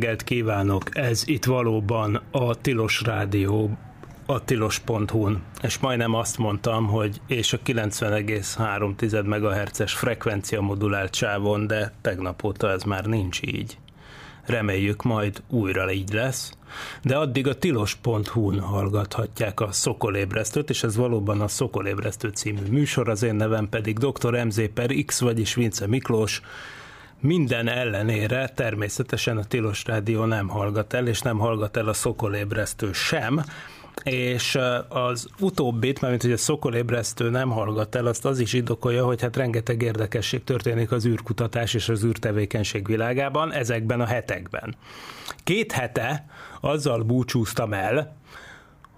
Reggelt kívánok! Ez itt valóban a Tilos Rádió, a tilos.hu-n, és majdnem azt mondtam, hogy és a 90,3 MHz-es frekvencia modulált sávon, de tegnap óta ez már nincs így. Reméljük majd újra így lesz, de addig a tilos.hu-n hallgathatják a Szokolébresztőt, és ez valóban a Szokolébresztő című műsor, az én nevem pedig Dr. MZ per X, vagyis Vince Miklós, minden ellenére természetesen a Tilos Rádió nem hallgat el, és nem hallgat el a Szokolébresztő sem, és az utóbbit, mert hogy a szokolébresztő nem hallgat el, azt az is indokolja, hogy hát rengeteg érdekesség történik az űrkutatás és az űrtevékenység világában ezekben a hetekben. Két hete azzal búcsúztam el,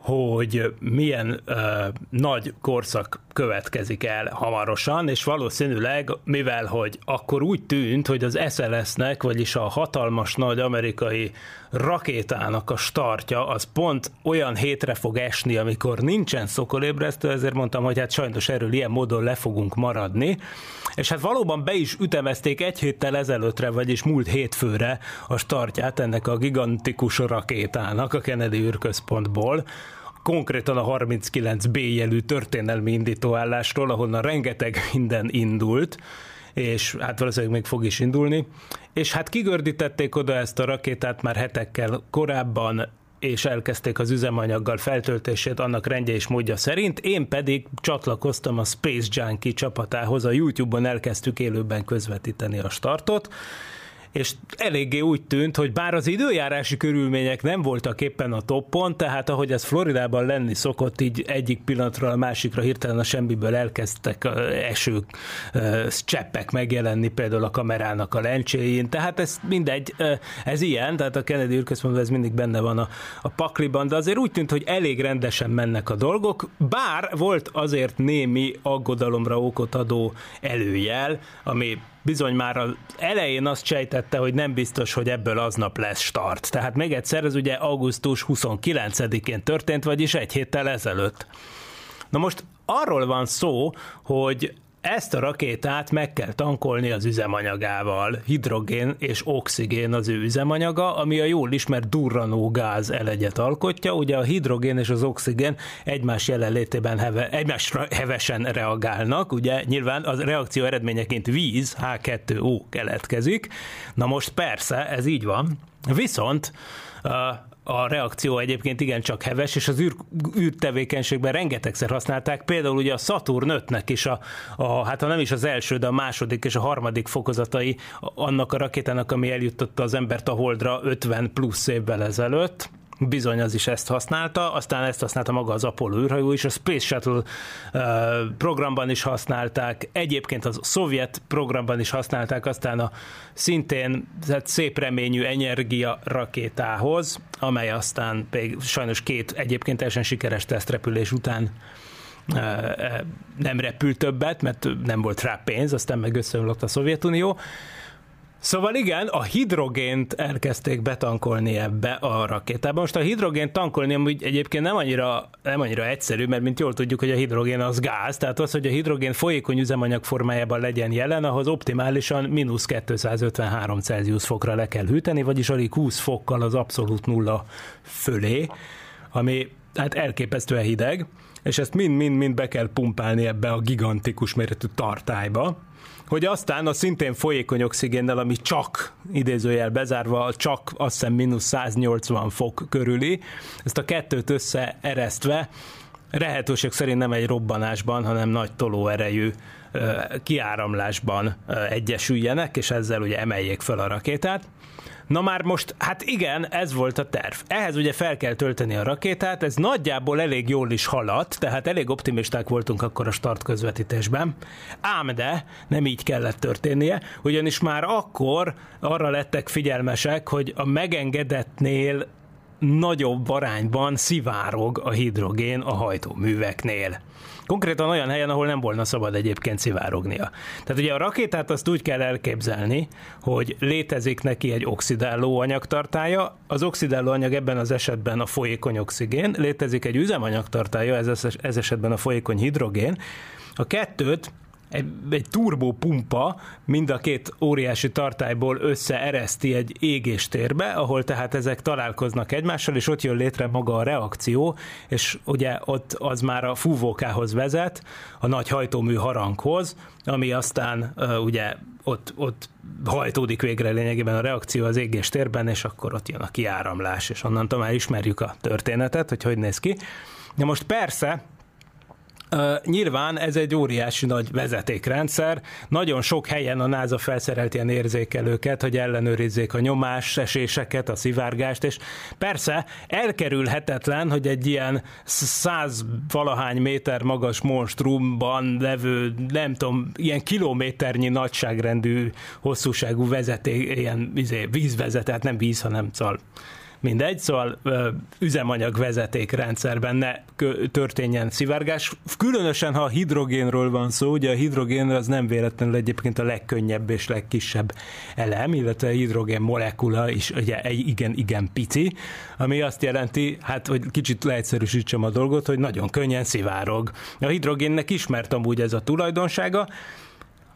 hogy milyen ö, nagy korszak következik el hamarosan, és valószínűleg, mivel hogy akkor úgy tűnt, hogy az SLS-nek, vagyis a hatalmas nagy amerikai rakétának a startja, az pont olyan hétre fog esni, amikor nincsen szokolébresztő, ezért mondtam, hogy hát sajnos erről ilyen módon le fogunk maradni, és hát valóban be is ütemezték egy héttel ezelőttre, vagyis múlt hétfőre a startját ennek a gigantikus rakétának a Kennedy űrközpontból, konkrétan a 39B jelű történelmi indítóállásról, ahonnan rengeteg minden indult, és hát valószínűleg még fog is indulni. És hát kigördítették oda ezt a rakétát már hetekkel korábban, és elkezdték az üzemanyaggal feltöltését annak rendje és módja szerint, én pedig csatlakoztam a Space Junkie csapatához, a YouTube-on elkezdtük élőben közvetíteni a startot, és eléggé úgy tűnt, hogy bár az időjárási körülmények nem voltak éppen a toppon, tehát ahogy ez Floridában lenni szokott, így egyik pillanatról a másikra hirtelen a semmiből elkezdtek eső cseppek megjelenni például a kamerának a lencséjén, tehát ez mindegy, ez ilyen, tehát a Kennedy űrközpontban ez mindig benne van a, a pakliban, de azért úgy tűnt, hogy elég rendesen mennek a dolgok, bár volt azért némi aggodalomra okot adó előjel, ami bizony már az elején azt sejtette, hogy nem biztos, hogy ebből aznap lesz start. Tehát még egyszer, ez ugye augusztus 29-én történt, vagyis egy héttel ezelőtt. Na most arról van szó, hogy ezt a rakétát meg kell tankolni az üzemanyagával. Hidrogén és oxigén az ő üzemanyaga, ami a jól ismert durranó gáz elegyet alkotja. Ugye a hidrogén és az oxigén egymás jelenlétében heve, egymásra hevesen reagálnak. Ugye nyilván az reakció eredményeként víz, H2O keletkezik. Na most persze, ez így van. Viszont a reakció egyébként igencsak heves, és az űr, űrtevékenységben rengetegszer használták, például ugye a Saturn 5-nek is a, a, hát ha nem is az első, de a második és a harmadik fokozatai annak a rakétának, ami eljutotta az embert a Holdra 50 plusz évvel ezelőtt, bizony az is ezt használta, aztán ezt használta maga az Apollo űrhajó is, a Space Shuttle programban is használták, egyébként az szovjet programban is használták, aztán a szintén hát szép reményű energia rakétához, amely aztán még sajnos két egyébként teljesen sikeres tesztrepülés után nem repült többet, mert nem volt rá pénz, aztán meg összeomlott a Szovjetunió. Szóval igen, a hidrogént elkezdték betankolni ebbe a rakétába. Most a hidrogént tankolni amúgy egyébként nem annyira, nem annyira egyszerű, mert mint jól tudjuk, hogy a hidrogén az gáz, tehát az, hogy a hidrogén folyékony üzemanyag formájában legyen jelen, ahhoz optimálisan mínusz 253 Celsius fokra le kell hűteni, vagyis alig 20 fokkal az abszolút nulla fölé, ami hát elképesztően hideg, és ezt mind-mind-mind be kell pumpálni ebbe a gigantikus méretű tartályba, hogy aztán a szintén folyékony oxigénnel, ami csak, idézőjel bezárva, csak azt hiszem mínusz 180 fok körüli, ezt a kettőt összeeresztve, lehetőség szerint nem egy robbanásban, hanem nagy tolóerejű kiáramlásban egyesüljenek, és ezzel ugye emeljék fel a rakétát. Na már most, hát igen, ez volt a terv. Ehhez ugye fel kell tölteni a rakétát, ez nagyjából elég jól is haladt, tehát elég optimisták voltunk akkor a start közvetítésben. Ám de nem így kellett történnie, ugyanis már akkor arra lettek figyelmesek, hogy a megengedettnél nagyobb arányban szivárog a hidrogén a hajtóműveknél. Konkrétan olyan helyen, ahol nem volna szabad egyébként szivárognia. Tehát ugye a rakétát azt úgy kell elképzelni, hogy létezik neki egy oxidáló anyagtartája, az oxidáló anyag ebben az esetben a folyékony oxigén, létezik egy üzemanyagtartája, ez, ez esetben a folyékony hidrogén, a kettőt egy, egy turbopumpa mind a két óriási tartályból összeereszti egy égéstérbe, ahol tehát ezek találkoznak egymással, és ott jön létre maga a reakció, és ugye ott az már a fúvókához vezet, a nagy hajtómű haranghoz, ami aztán uh, ugye ott, ott hajtódik végre lényegében a reakció az égéstérben, és akkor ott jön a kiáramlás, és onnantól már ismerjük a történetet, hogy hogy néz ki. Na most persze, Nyilván ez egy óriási nagy vezetékrendszer. Nagyon sok helyen a NASA felszerelt ilyen érzékelőket, hogy ellenőrizzék a nyomás eséseket, a szivárgást, és persze elkerülhetetlen, hogy egy ilyen száz valahány méter magas monstrumban levő, nem tudom, ilyen kilométernyi nagyságrendű, hosszúságú vezeték, ilyen izé, vízvezetet, nem víz, hanem szóval mindegy, szóval üzemanyag vezetékrendszerben ne történjen szivárgás. Különösen, ha a hidrogénről van szó, ugye a hidrogén az nem véletlenül egyébként a legkönnyebb és legkisebb elem, illetve a hidrogén molekula is ugye egy igen-igen pici, ami azt jelenti, hát, hogy kicsit leegyszerűsítsem a dolgot, hogy nagyon könnyen szivárog. A hidrogénnek ismert amúgy ez a tulajdonsága,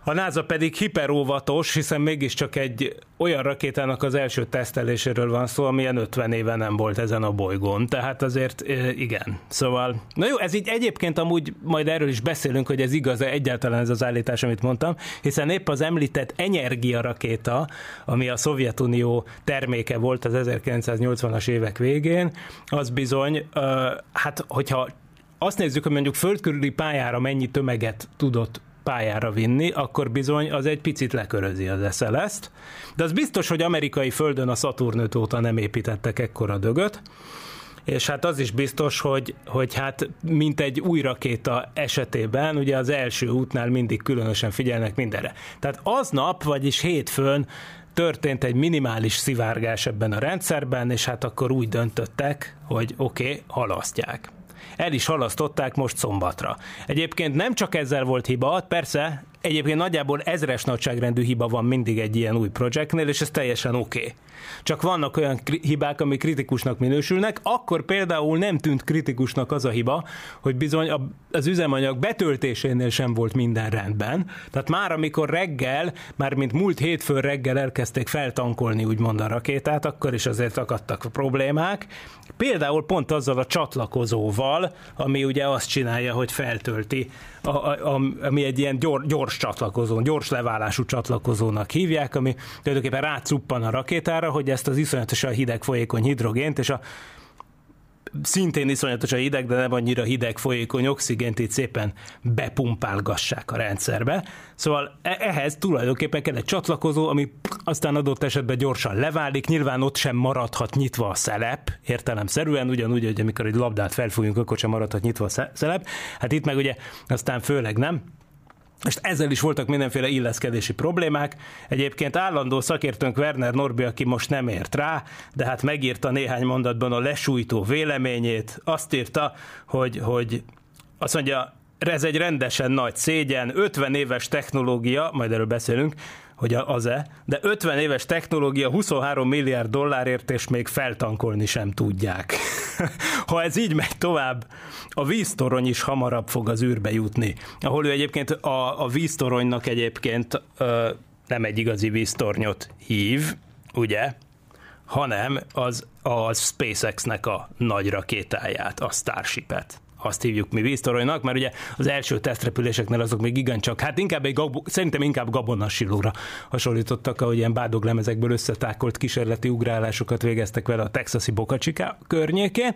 a NASA pedig hiperóvatos, hiszen mégiscsak egy olyan rakétának az első teszteléséről van szó, amilyen 50 éve nem volt ezen a bolygón. Tehát azért igen. Szóval, na jó, ez így egyébként amúgy majd erről is beszélünk, hogy ez igaz egyáltalán ez az állítás, amit mondtam, hiszen épp az említett Energia rakéta, ami a Szovjetunió terméke volt az 1980-as évek végén, az bizony, hát hogyha azt nézzük, hogy mondjuk földkörüli pályára mennyi tömeget tudott pályára vinni, akkor bizony az egy picit lekörözi az SLS-t. De az biztos, hogy amerikai földön a Saturn óta nem építettek ekkora dögöt, és hát az is biztos, hogy, hogy hát mint egy új rakéta esetében, ugye az első útnál mindig különösen figyelnek mindenre. Tehát aznap, vagyis hétfőn történt egy minimális szivárgás ebben a rendszerben, és hát akkor úgy döntöttek, hogy oké, okay, halasztják el is halasztották most szombatra. Egyébként nem csak ezzel volt hiba, persze Egyébként nagyjából ezres nagyságrendű hiba van mindig egy ilyen új projektnél, és ez teljesen oké. Okay. Csak vannak olyan hibák, amik kritikusnak minősülnek, akkor például nem tűnt kritikusnak az a hiba, hogy bizony az üzemanyag betöltésénél sem volt minden rendben. Tehát már amikor reggel, már mint múlt hétfőn reggel elkezdték feltankolni úgymond a rakétát, akkor is azért akadtak problémák. Például pont azzal a csatlakozóval, ami ugye azt csinálja, hogy feltölti, a, a, ami egy ilyen gyors gyors csatlakozón, gyors leválású csatlakozónak hívják, ami tulajdonképpen rácuppan a rakétára, hogy ezt az iszonyatosan hideg folyékony hidrogént és a szintén iszonyatosan hideg, de nem annyira hideg folyékony oxigént itt szépen bepumpálgassák a rendszerbe. Szóval e- ehhez tulajdonképpen kell egy csatlakozó, ami aztán adott esetben gyorsan leválik, nyilván ott sem maradhat nyitva a szelep, értelemszerűen, ugyanúgy, hogy amikor egy labdát felfújunk, akkor sem maradhat nyitva a szelep. Hát itt meg ugye aztán főleg nem. Most ezzel is voltak mindenféle illeszkedési problémák. Egyébként állandó szakértőnk Werner Norbi, aki most nem ért rá, de hát megírta néhány mondatban a lesújtó véleményét. Azt írta, hogy, hogy azt mondja, ez egy rendesen nagy szégyen, 50 éves technológia, majd erről beszélünk, hogy az-e, de 50 éves technológia 23 milliárd dollárért, és még feltankolni sem tudják. ha ez így megy tovább, a víztorony is hamarabb fog az űrbe jutni. Ahol ő egyébként a, a víztoronynak egyébként ö, nem egy igazi víztornyot hív, ugye, hanem az a SpaceX-nek a nagy rakétáját, a Starship-et azt hívjuk mi víztoronynak, mert ugye az első tesztrepüléseknél azok még igencsak, hát inkább egy gabo, szerintem inkább gabonasilóra hasonlítottak, ahogy ilyen bádoglemezekből összetákolt kísérleti ugrálásokat végeztek vele a texasi Boca Chica környékén.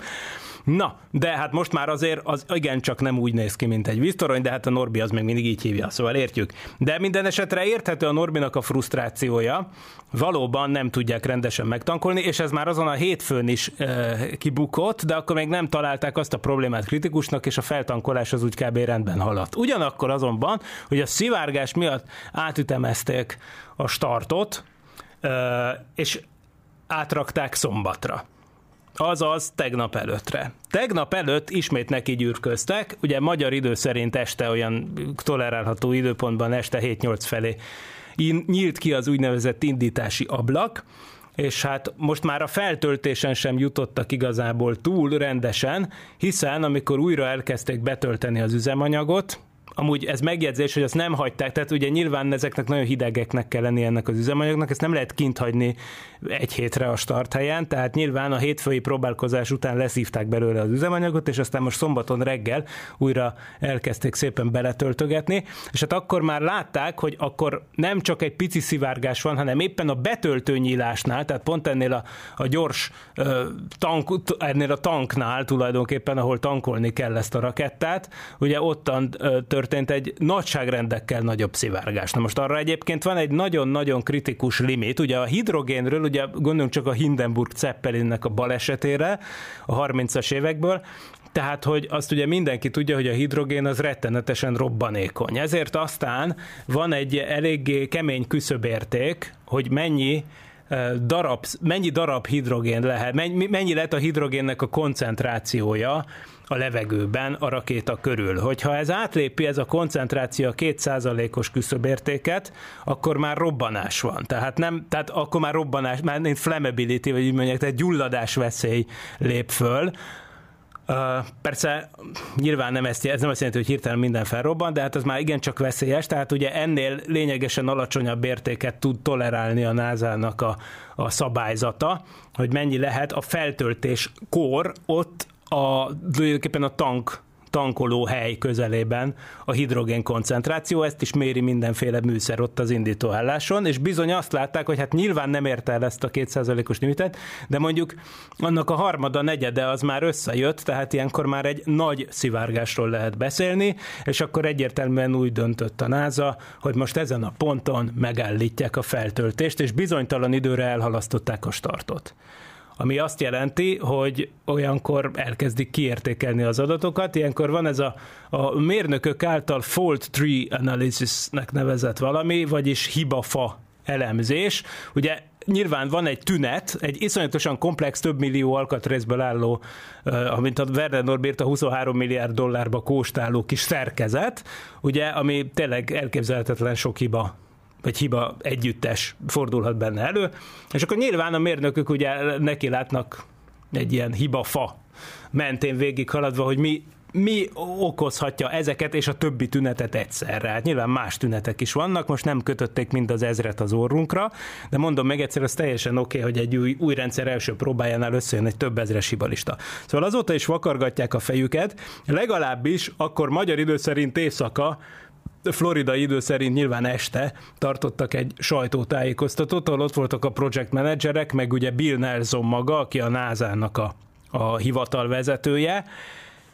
Na, de hát most már azért az igencsak nem úgy néz ki, mint egy víztorony, de hát a Norbi az még mindig így hívja, szóval értjük. De minden esetre érthető a Norbinak a frusztrációja, valóban nem tudják rendesen megtankolni, és ez már azon a hétfőn is e, kibukott, de akkor még nem találták azt a problémát kritikusnak, és a feltankolás az úgy kb. rendben haladt. Ugyanakkor azonban, hogy a szivárgás miatt átütemezték a startot, e, és átrakták szombatra. Azaz tegnap előttre. Tegnap előtt ismét neki gyűrköztek, ugye magyar idő szerint este olyan tolerálható időpontban este 7-8 felé nyílt ki az úgynevezett indítási ablak, és hát most már a feltöltésen sem jutottak igazából túl rendesen, hiszen amikor újra elkezdték betölteni az üzemanyagot, amúgy ez megjegyzés, hogy azt nem hagyták, tehát ugye nyilván ezeknek nagyon hidegeknek kell lenni ennek az üzemanyagnak, ezt nem lehet kint hagyni egy hétre a start helyen, tehát nyilván a hétfői próbálkozás után leszívták belőle az üzemanyagot, és aztán most szombaton reggel újra elkezdték szépen beletöltögetni, és hát akkor már látták, hogy akkor nem csak egy pici szivárgás van, hanem éppen a betöltőnyílásnál, tehát pont ennél a, a gyors tank, ennél a tanknál tulajdonképpen, ahol tankolni kell ezt a rakettát, ugye ottan történt egy nagyságrendekkel nagyobb szivárgás. Na most arra egyébként van egy nagyon-nagyon kritikus limit, ugye a hidrogénről, ugye gondoljunk csak a Hindenburg Zeppelinnek a balesetére a 30-as évekből, tehát, hogy azt ugye mindenki tudja, hogy a hidrogén az rettenetesen robbanékony. Ezért aztán van egy eléggé kemény küszöbérték, hogy mennyi darab, mennyi darab hidrogén lehet, mennyi, lehet a hidrogénnek a koncentrációja a levegőben a rakéta körül. Hogyha ez átlépi ez a koncentráció a 2%-os küszöbértéket, akkor már robbanás van. Tehát, nem, tehát akkor már robbanás, már flammability, vagy így mondják, tehát gyulladás veszély lép föl, Uh, persze nyilván nem ezt, ez nem azt jelenti, hogy hirtelen minden felrobban, de hát ez már igencsak veszélyes, tehát ugye ennél lényegesen alacsonyabb értéket tud tolerálni a NASA-nak a, a szabályzata, hogy mennyi lehet a feltöltés kor ott a, tulajdonképpen a tank tankoló hely közelében a hidrogén koncentráció, ezt is méri mindenféle műszer ott az indítóálláson, és bizony azt látták, hogy hát nyilván nem érte el ezt a 2%-os limitet, de mondjuk annak a harmada, negyede az már összejött, tehát ilyenkor már egy nagy szivárgásról lehet beszélni, és akkor egyértelműen úgy döntött a NASA, hogy most ezen a ponton megállítják a feltöltést, és bizonytalan időre elhalasztották a startot ami azt jelenti, hogy olyankor elkezdik kiértékelni az adatokat, ilyenkor van ez a, a mérnökök által fault tree analysisnek nevezett valami, vagyis hibafa elemzés. Ugye nyilván van egy tünet, egy iszonyatosan komplex, több millió alkatrészből álló, amint a Werner Norbert a 23 milliárd dollárba kóstáló kis szerkezet, ugye, ami tényleg elképzelhetetlen sok hiba vagy hiba együttes fordulhat benne elő, és akkor nyilván a mérnökök ugye neki látnak egy ilyen hiba fa mentén végig haladva, hogy mi mi okozhatja ezeket és a többi tünetet egyszerre? Hát nyilván más tünetek is vannak, most nem kötötték mind az ezret az orrunkra, de mondom meg egyszer, az teljesen oké, okay, hogy egy új, új rendszer első próbájánál összejön egy több ezres hibalista. Szóval azóta is vakargatják a fejüket, legalábbis akkor magyar idő szerint éjszaka Florida idő szerint nyilván este tartottak egy sajtótájékoztatót, ahol ott voltak a project managerek, meg ugye Bill Nelson maga, aki a NASA-nak a, a hivatal vezetője,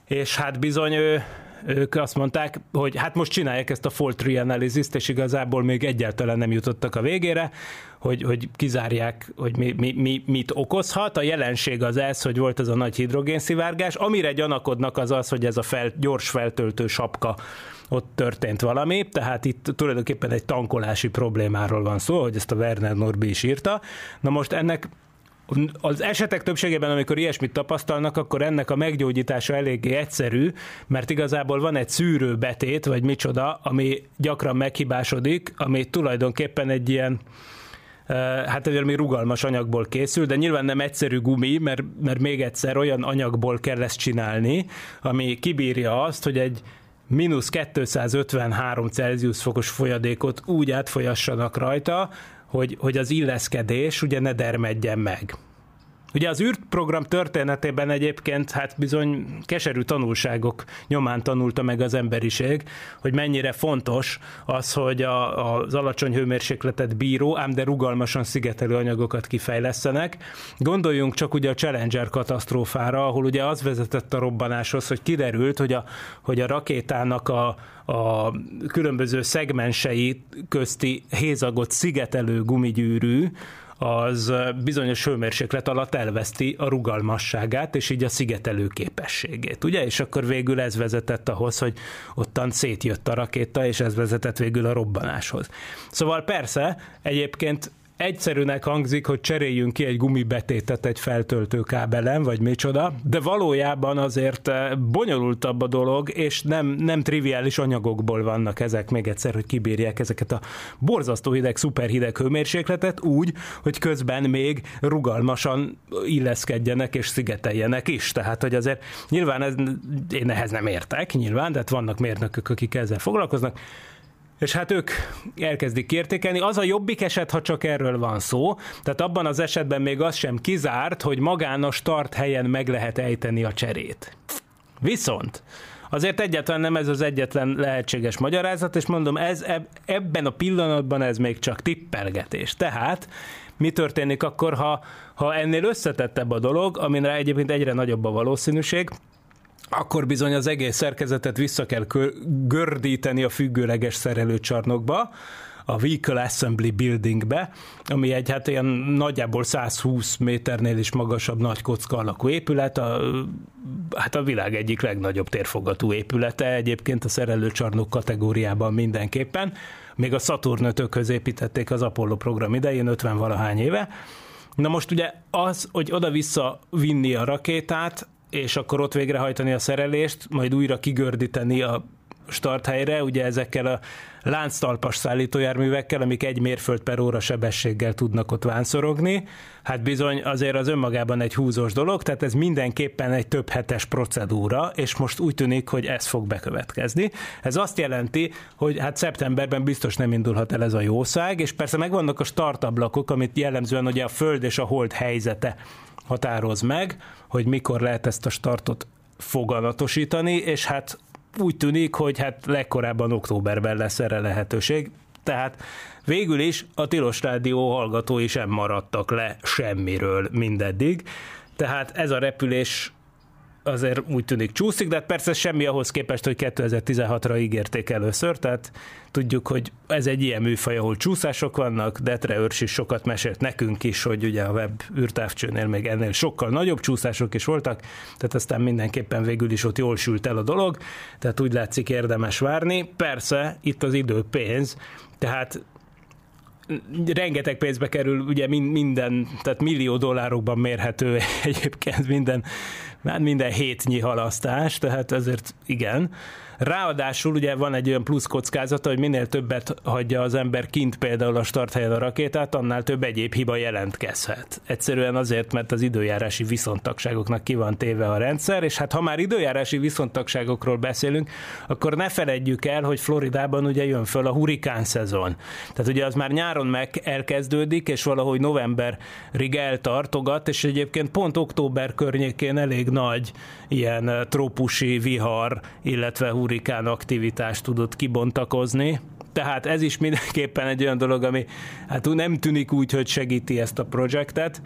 és hát bizony ő, ők azt mondták, hogy hát most csinálják ezt a fault tree analysis és igazából még egyáltalán nem jutottak a végére, hogy, hogy kizárják, hogy mi, mi, mi, mit okozhat. A jelenség az ez, hogy volt ez a nagy hidrogénszivárgás. Amire gyanakodnak az az, hogy ez a fel, gyors feltöltő sapka ott történt valami, tehát itt tulajdonképpen egy tankolási problémáról van szó, hogy ezt a Werner Norbi is írta. Na most ennek az esetek többségében, amikor ilyesmit tapasztalnak, akkor ennek a meggyógyítása eléggé egyszerű, mert igazából van egy szűrőbetét, vagy micsoda, ami gyakran meghibásodik, ami tulajdonképpen egy ilyen hát egy valami rugalmas anyagból készül, de nyilván nem egyszerű gumi, mert, mert még egyszer olyan anyagból kell ezt csinálni, ami kibírja azt, hogy egy mínusz 253 Celsius fokos folyadékot úgy átfolyassanak rajta, hogy, hogy az illeszkedés ugye ne dermedjen meg. Ugye az űrprogram történetében egyébként hát bizony keserű tanulságok nyomán tanulta meg az emberiség, hogy mennyire fontos az, hogy a, az alacsony hőmérsékletet bíró, ám de rugalmasan szigetelő anyagokat kifejlesztenek. Gondoljunk csak ugye a Challenger katasztrófára, ahol ugye az vezetett a robbanáshoz, hogy kiderült, hogy a, hogy a rakétának a, a különböző szegmensei közti hézagot szigetelő gumigyűrű, az bizonyos hőmérséklet alatt elveszti a rugalmasságát, és így a szigetelő képességét, ugye? És akkor végül ez vezetett ahhoz, hogy ottan szétjött a rakéta, és ez vezetett végül a robbanáshoz. Szóval persze, egyébként egyszerűnek hangzik, hogy cseréljünk ki egy gumibetétet egy feltöltő kábelen, vagy micsoda, de valójában azért eh, bonyolultabb a dolog, és nem, nem triviális anyagokból vannak ezek, még egyszer, hogy kibírják ezeket a borzasztó hideg, szuperhideg hőmérsékletet úgy, hogy közben még rugalmasan illeszkedjenek és szigeteljenek is. Tehát, hogy azért nyilván ez, én ehhez nem értek, nyilván, de hát vannak mérnökök, akik ezzel foglalkoznak, és hát ők elkezdik értékelni. Az a jobbik eset, ha csak erről van szó, tehát abban az esetben még az sem kizárt, hogy magán a start helyen meg lehet ejteni a cserét. Viszont azért egyáltalán nem ez az egyetlen lehetséges magyarázat, és mondom, ez ebben a pillanatban ez még csak tippelgetés. Tehát mi történik akkor, ha, ha ennél összetettebb a dolog, amire egyébként egyre nagyobb a valószínűség, akkor bizony az egész szerkezetet vissza kell gördíteni a függőleges szerelőcsarnokba, a Vehicle Assembly Buildingbe, ami egy hát ilyen nagyjából 120 méternél is magasabb nagy kocka alakú épület, a, hát a világ egyik legnagyobb térfogatú épülete, egyébként a szerelőcsarnok kategóriában mindenképpen. Még a Saturn 5 építették az Apollo program idején, 50 valahány éve. Na most ugye az, hogy oda-vissza vinni a rakétát, és akkor ott végrehajtani a szerelést, majd újra kigördíteni a starthelyre, ugye ezekkel a lánctalpas szállítójárművekkel, amik egy mérföld per óra sebességgel tudnak ott vánszorogni. Hát bizony azért az önmagában egy húzós dolog, tehát ez mindenképpen egy több hetes procedúra, és most úgy tűnik, hogy ez fog bekövetkezni. Ez azt jelenti, hogy hát szeptemberben biztos nem indulhat el ez a jószág, és persze megvannak a startablakok, amit jellemzően ugye a Föld és a Hold helyzete határoz meg, hogy mikor lehet ezt a startot foganatosítani, és hát úgy tűnik, hogy hát legkorábban októberben lesz erre lehetőség. Tehát végül is a Tilos Rádió hallgatói sem maradtak le semmiről mindeddig. Tehát ez a repülés azért úgy tűnik csúszik, de hát persze semmi ahhoz képest, hogy 2016-ra ígérték először, tehát tudjuk, hogy ez egy ilyen műfaj, ahol csúszások vannak, Detre Őrs is sokat mesélt nekünk is, hogy ugye a web űrtávcsőnél még ennél sokkal nagyobb csúszások is voltak, tehát aztán mindenképpen végül is ott jól sült el a dolog, tehát úgy látszik érdemes várni. Persze, itt az idő pénz, tehát rengeteg pénzbe kerül, ugye minden, tehát millió dollárokban mérhető egyébként minden, minden hétnyi halasztás, tehát ezért igen. Ráadásul ugye van egy olyan plusz kockázata, hogy minél többet hagyja az ember kint például a starthelyen a rakétát, annál több egyéb hiba jelentkezhet. Egyszerűen azért, mert az időjárási viszontagságoknak ki van téve a rendszer, és hát ha már időjárási viszontagságokról beszélünk, akkor ne feledjük el, hogy Floridában ugye jön föl a hurikán szezon. Tehát ugye az már nyáron meg elkezdődik, és valahogy novemberig eltartogat, és egyébként pont október környékén elég nagy ilyen trópusi vihar, illetve hurikán aktivitást tudott kibontakozni, tehát ez is mindenképpen egy olyan dolog, ami hát nem tűnik úgy, hogy segíti ezt a projektet,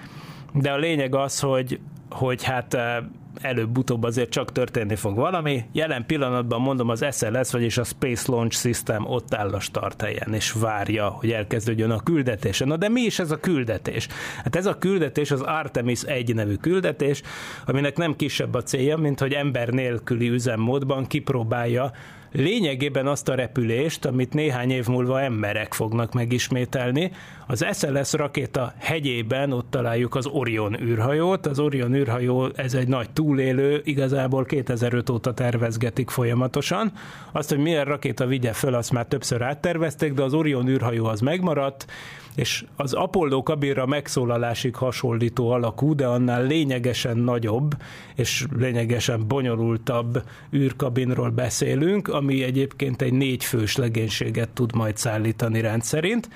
de a lényeg az, hogy, hogy hát eh, előbb-utóbb azért csak történni fog valami. Jelen pillanatban mondom, az SLS, vagyis a Space Launch System ott áll a start helyen, és várja, hogy elkezdődjön a küldetése. Na de mi is ez a küldetés? Hát ez a küldetés az Artemis 1 nevű küldetés, aminek nem kisebb a célja, mint hogy ember nélküli üzemmódban kipróbálja lényegében azt a repülést, amit néhány év múlva emberek fognak megismételni. Az SLS rakéta hegyében ott találjuk az Orion űrhajót. Az Orion űrhajó ez egy nagy túlélő, igazából 2005 óta tervezgetik folyamatosan. Azt, hogy milyen rakéta vigye föl, azt már többször áttervezték, de az Orion űrhajó az megmaradt, és az Apollo kabinra megszólalásig hasonlító alakú, de annál lényegesen nagyobb és lényegesen bonyolultabb űrkabinról beszélünk, ami egyébként egy négyfős legénységet tud majd szállítani rendszerint.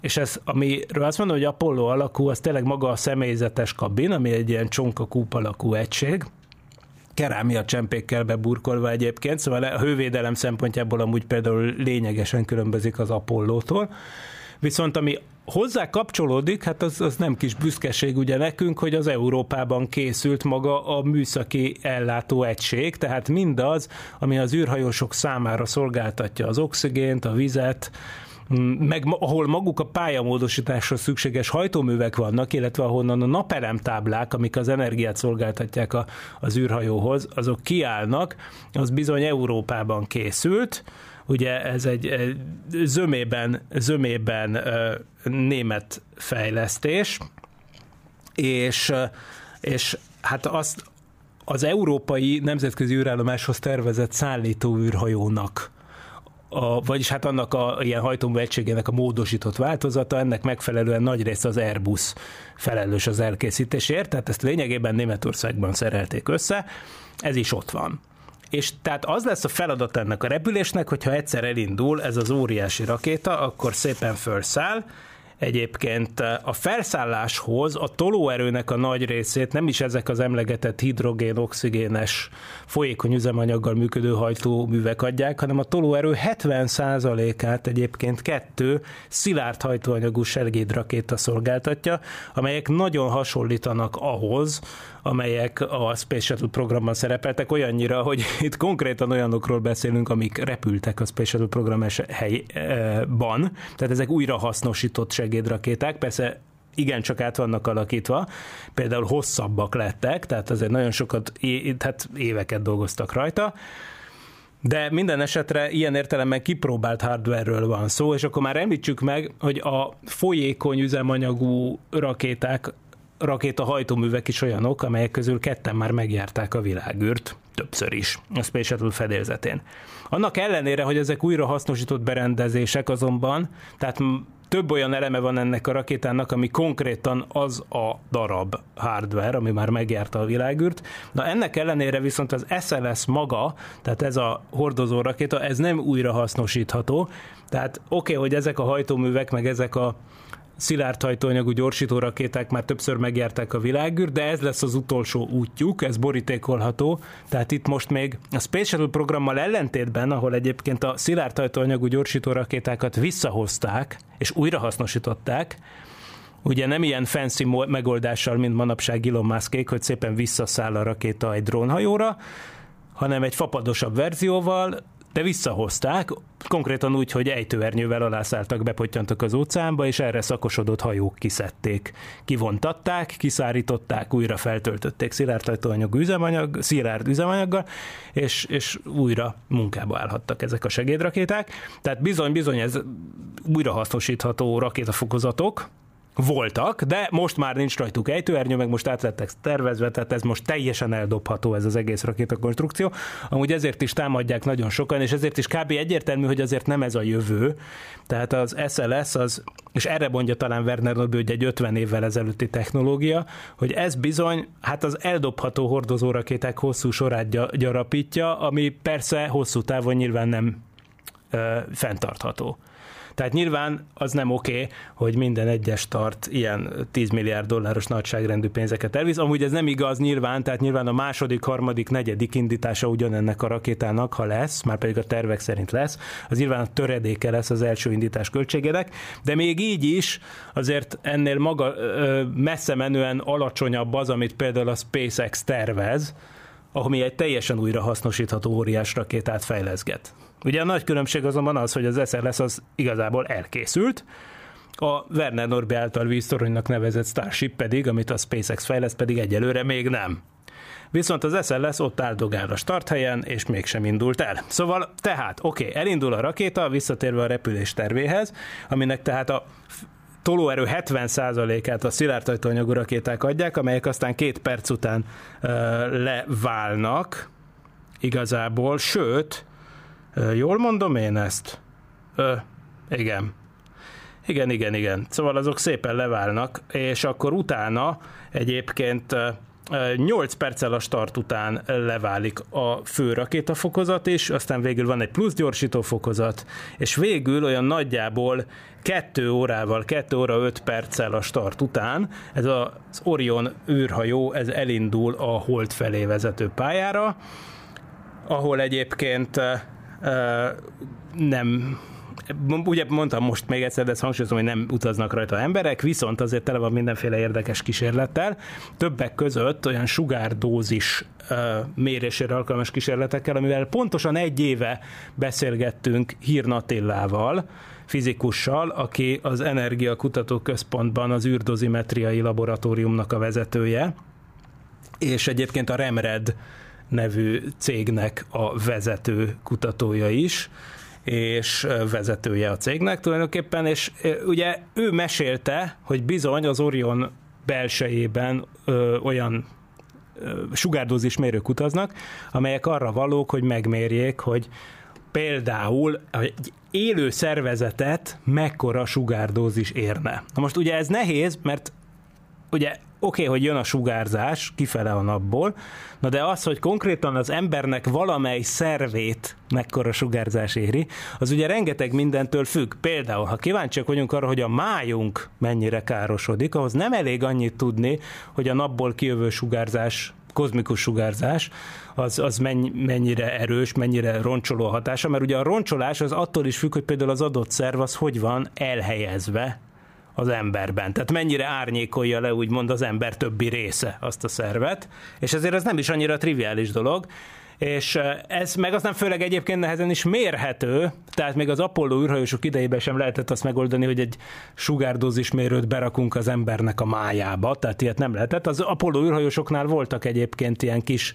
és ez, amiről azt mondom, hogy Apollo alakú, az tényleg maga a személyzetes kabin, ami egy ilyen csonka kúp alakú egység, kerámia csempékkel beburkolva egyébként, szóval a hővédelem szempontjából amúgy például lényegesen különbözik az Apollótól. Viszont ami hozzá kapcsolódik, hát az, az nem kis büszkeség ugye nekünk, hogy az Európában készült maga a műszaki ellátó egység, tehát mindaz, ami az űrhajósok számára szolgáltatja az oxigént, a vizet, meg ahol maguk a pályamódosításra szükséges hajtóművek vannak, illetve ahonnan a napelemtáblák, amik az energiát szolgáltatják a, az űrhajóhoz, azok kiállnak, az bizony Európában készült, ugye ez egy, egy zömében, zömében német fejlesztés, és, és hát azt az európai nemzetközi űrállomáshoz tervezett szállító űrhajónak a, vagyis hát annak a ilyen hajtómű egységének a módosított változata, ennek megfelelően nagy rész az Airbus felelős az elkészítésért, tehát ezt lényegében Németországban szerelték össze, ez is ott van. És tehát az lesz a feladat ennek a repülésnek, hogyha egyszer elindul ez az óriási rakéta, akkor szépen felszáll, Egyébként. A felszálláshoz a tolóerőnek a nagy részét nem is ezek az emlegetett hidrogén-oxigénes folyékony üzemanyaggal működő hajtóművek adják, hanem a tolóerő 70%-át egyébként kettő szilárd hajtóanyagú segédrakéta szolgáltatja, amelyek nagyon hasonlítanak ahhoz, amelyek a Space Shuttle programban szerepeltek, olyannyira, hogy itt konkrétan olyanokról beszélünk, amik repültek a Space Shuttle program helyban, tehát ezek újra hasznosított segédrakéták, persze igen, csak át vannak alakítva, például hosszabbak lettek, tehát azért nagyon sokat, tehát éveket dolgoztak rajta, de minden esetre ilyen értelemben kipróbált hardware-ről van szó, és akkor már említsük meg, hogy a folyékony üzemanyagú rakéták rakéta hajtóművek is olyanok, amelyek közül ketten már megjárták a világűrt, többször is, a Space Shuttle fedélzetén. Annak ellenére, hogy ezek újra hasznosított berendezések azonban, tehát több olyan eleme van ennek a rakétának, ami konkrétan az a darab hardware, ami már megjárta a világűrt. Na ennek ellenére viszont az SLS maga, tehát ez a hordozó rakéta, ez nem újra hasznosítható. Tehát oké, okay, hogy ezek a hajtóművek, meg ezek a szilárd hajtóanyagú gyorsító rakéták már többször megjárták a világűr, de ez lesz az utolsó útjuk, ez borítékolható, tehát itt most még a Space Shuttle programmal ellentétben, ahol egyébként a szilárd hajtóanyagú gyorsító rakétákat visszahozták és újrahasznosították, ugye nem ilyen fancy megoldással, mint manapság Elon Muskék, hogy szépen visszaszáll a rakéta egy drónhajóra, hanem egy fapadosabb verzióval, de visszahozták, konkrétan úgy, hogy ejtőernyővel alászálltak, bepottyantak az óceánba, és erre szakosodott hajók kiszedték. Kivontatták, kiszárították, újra feltöltötték szilárdhajtóanyagú üzemanyag, szilárd üzemanyaggal, és, és újra munkába állhattak ezek a segédrakéták. Tehát bizony-bizony ez újrahasznosítható rakétafokozatok, voltak, de most már nincs rajtuk ejtőernyő, meg most át tervezve, tehát ez most teljesen eldobható ez az egész rakétakonstrukció. Amúgy ezért is támadják nagyon sokan, és ezért is kb. egyértelmű, hogy azért nem ez a jövő. Tehát az SLS az, és erre mondja talán Werner Nobel, hogy egy 50 évvel ezelőtti technológia, hogy ez bizony, hát az eldobható hordozó rakéták hosszú sorát gyarapítja, ami persze hosszú távon nyilván nem ö, fenntartható. Tehát nyilván az nem oké, okay, hogy minden egyes tart ilyen 10 milliárd dolláros nagyságrendű pénzeket elvisz. Amúgy ez nem igaz nyilván, tehát nyilván a második, harmadik, negyedik indítása ugyanennek a rakétának, ha lesz, már pedig a tervek szerint lesz, az nyilván a töredéke lesz az első indítás költségének, de még így is azért ennél maga messze menően alacsonyabb az, amit például a SpaceX tervez, ami egy teljesen újra hasznosítható óriás rakétát fejleszget. Ugye a nagy különbség azonban az, hogy az SLS az igazából elkészült, a Werner Norbi által víztoronynak nevezett Starship pedig, amit a SpaceX fejleszt, pedig egyelőre még nem. Viszont az SLS ott áldogál a starthelyen, és mégsem indult el. Szóval tehát, oké, okay, elindul a rakéta, visszatérve a repülés tervéhez, aminek tehát a tolóerő 70%-át a szilárdhajtóanyagú rakéták adják, amelyek aztán két perc után uh, leválnak igazából, sőt, Jól mondom én ezt? Ö, igen. Igen, igen, igen. Szóval azok szépen leválnak, és akkor utána egyébként 8 perccel a start után leválik a fő rakétafokozat is, aztán végül van egy plusz gyorsító fokozat, és végül olyan nagyjából 2 órával, 2 óra 5 perccel a start után ez az Orion űrhajó ez elindul a hold felé vezető pályára, ahol egyébként nem ugye mondtam most még egyszer, de ezt hangsúlyozom, hogy nem utaznak rajta emberek, viszont azért tele van mindenféle érdekes kísérlettel. Többek között olyan sugárdózis mérésére alkalmas kísérletekkel, amivel pontosan egy éve beszélgettünk Hírnatillával, fizikussal, aki az Energiakutató Központban az űrdozimetriai laboratóriumnak a vezetője, és egyébként a Remred nevű cégnek a vezető kutatója is és vezetője a cégnek tulajdonképpen, és ugye ő mesélte, hogy bizony az Orion belsejében ö, olyan sugárdózis mérők utaznak, amelyek arra valók, hogy megmérjék, hogy például egy élő szervezetet mekkora sugárdózis érne. Na most ugye ez nehéz, mert ugye oké, okay, hogy jön a sugárzás kifele a napból, na de az, hogy konkrétan az embernek valamely szervét mekkora sugárzás éri, az ugye rengeteg mindentől függ. Például, ha kíváncsiak vagyunk arra, hogy a májunk mennyire károsodik, ahhoz nem elég annyit tudni, hogy a napból kijövő sugárzás kozmikus sugárzás, az, az mennyire erős, mennyire roncsoló a hatása, mert ugye a roncsolás az attól is függ, hogy például az adott szerv az hogy van elhelyezve az emberben. Tehát mennyire árnyékolja le úgymond az ember többi része azt a szervet, és ezért ez nem is annyira triviális dolog, és ez meg aztán főleg egyébként nehezen is mérhető, tehát még az Apollo űrhajósok idejében sem lehetett azt megoldani, hogy egy sugárdózis mérőt berakunk az embernek a májába, tehát ilyet nem lehetett. Az Apollo űrhajósoknál voltak egyébként ilyen kis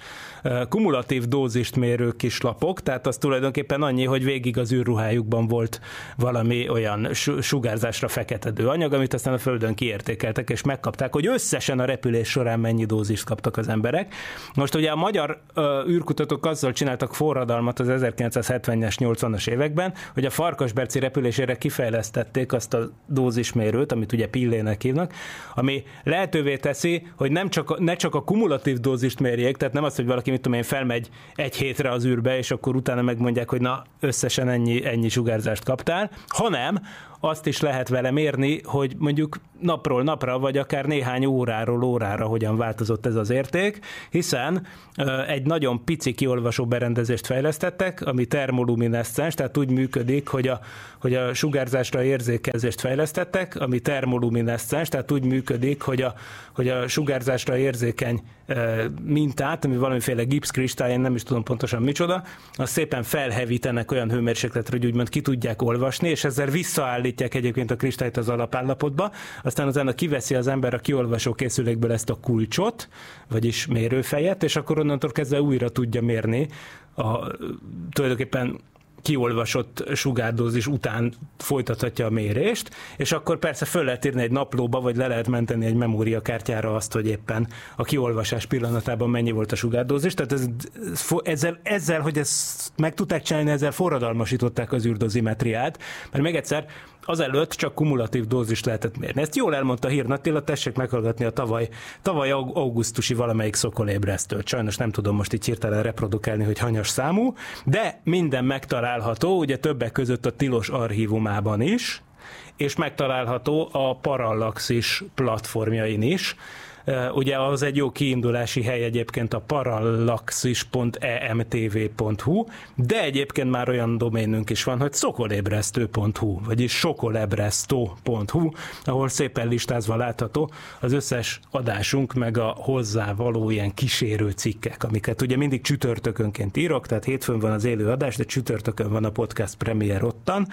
kumulatív dózist mérő kis lapok, tehát az tulajdonképpen annyi, hogy végig az űrruhájukban volt valami olyan sugárzásra feketedő anyag, amit aztán a Földön kiértékeltek, és megkapták, hogy összesen a repülés során mennyi dózist kaptak az emberek. Most ugye a magyar űrkutató kutatók azzal csináltak forradalmat az 1970-es, 80-as években, hogy a Farkasberci repülésére kifejlesztették azt a dózismérőt, amit ugye pillének hívnak, ami lehetővé teszi, hogy nem csak, ne csak a kumulatív dózist mérjék, tehát nem az, hogy valaki, mit tudom én, felmegy egy hétre az űrbe, és akkor utána megmondják, hogy na, összesen ennyi, ennyi sugárzást kaptál, hanem azt is lehet vele mérni, hogy mondjuk napról napra, vagy akár néhány óráról órára hogyan változott ez az érték, hiszen egy nagyon pici kiolvasó berendezést fejlesztettek, ami termolumineszcens, tehát úgy működik, hogy a, hogy a sugárzásra érzékezést fejlesztettek, ami termolumineszcens, tehát úgy működik, hogy a, hogy a sugárzásra érzékeny mintát, ami valamiféle gipszkristály, én nem is tudom pontosan micsoda, azt szépen felhevítenek olyan hőmérsékletre, hogy úgymond ki tudják olvasni, és ezzel visszaállítják egyébként a kristályt az alapállapotba, aztán utána kiveszi az ember a kiolvasó készülékből ezt a kulcsot, vagyis mérőfejet, és akkor onnantól kezdve újra tudja mérni a, tulajdonképpen kiolvasott sugárdózis után folytathatja a mérést, és akkor persze föl lehet írni egy naplóba, vagy le lehet menteni egy memóriakártyára azt, hogy éppen a kiolvasás pillanatában mennyi volt a sugárdózis. Tehát ez, ezzel, ezzel, hogy ezt meg tudták csinálni, ezzel forradalmasították az űrdozimetriát, mert még egyszer, azelőtt csak kumulatív dózist lehetett mérni. Ezt jól elmondta Hír Attila, tessék meghallgatni a tavaly, tavaly augusztusi valamelyik szokolébresztőt. Sajnos nem tudom most így hirtelen reprodukálni, hogy hanyas számú, de minden megtalálható, ugye többek között a Tilos archívumában is, és megtalálható a Parallaxis platformjain is, Ugye az egy jó kiindulási hely egyébként a parallaxis.emtv.hu, de egyébként már olyan doménünk is van, hogy szokolébresztő.hu, vagyis sokolebresztó.hu, ahol szépen listázva látható az összes adásunk, meg a hozzá való ilyen kísérő cikkek, amiket ugye mindig csütörtökönként írok, tehát hétfőn van az élő adás, de csütörtökön van a podcast premier ottan,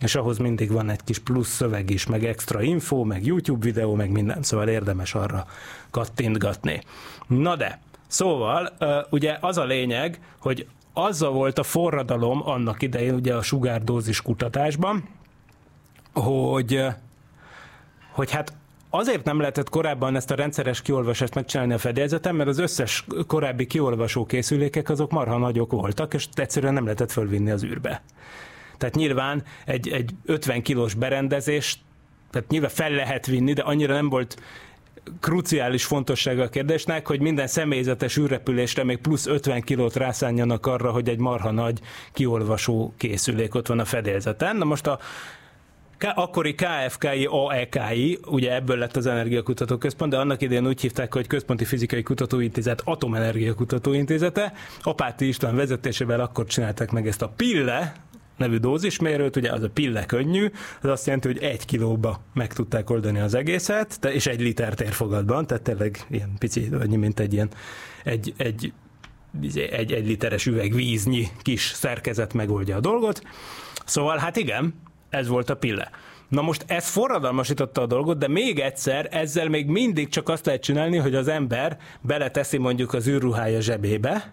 és ahhoz mindig van egy kis plusz szöveg is, meg extra info, meg YouTube videó, meg minden, szóval érdemes arra kattintgatni. Na de, szóval ugye az a lényeg, hogy azzal volt a forradalom annak idején ugye a sugárdózis kutatásban, hogy, hogy hát azért nem lehetett korábban ezt a rendszeres kiolvasást megcsinálni a fedélzeten, mert az összes korábbi kiolvasó készülékek azok marha nagyok voltak, és egyszerűen nem lehetett fölvinni az űrbe. Tehát nyilván egy, egy 50 kilós berendezés, tehát nyilván fel lehet vinni, de annyira nem volt kruciális fontossága a kérdésnek, hogy minden személyzetes űrrepülésre még plusz 50 kilót rászánjanak arra, hogy egy marha nagy kiolvasó készülék ott van a fedélzeten. Na most a akkori KFKI, AEKI, ugye ebből lett az Energiakutató Központ, de annak idején úgy hívták, hogy Központi Fizikai Kutatóintézet Atomenergia Kutatóintézete. Apáti István vezetésével akkor csinálták meg ezt a PILLE, nevű dózismérőt, ugye az a pille könnyű, az azt jelenti, hogy egy kilóba meg tudták oldani az egészet, és egy liter térfogatban, tehát tényleg ilyen pici, annyi, mint egy ilyen egy, egy egy, egy literes üveg víznyi kis szerkezet megoldja a dolgot. Szóval hát igen, ez volt a pille. Na most ez forradalmasította a dolgot, de még egyszer, ezzel még mindig csak azt lehet csinálni, hogy az ember beleteszi mondjuk az űrruhája zsebébe,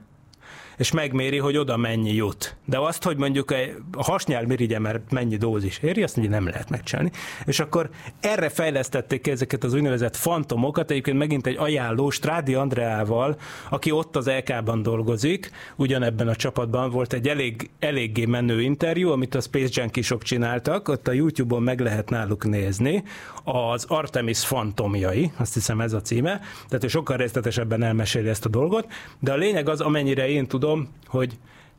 és megméri, hogy oda mennyi jut. De azt, hogy mondjuk a hasnyál mirigye, mert mennyi dózis éri, azt mondja, nem lehet megcsinálni. És akkor erre fejlesztették ezeket az úgynevezett fantomokat, egyébként megint egy ajánló Strádi Andreával, aki ott az LK-ban dolgozik, ugyanebben a csapatban volt egy elég, eléggé menő interjú, amit a Space Junkiesok csináltak, ott a YouTube-on meg lehet náluk nézni, az Artemis fantomjai, azt hiszem ez a címe, tehát ő sokkal részletesebben elmeséli ezt a dolgot, de a lényeg az, amennyire én tudom, tudom, hogy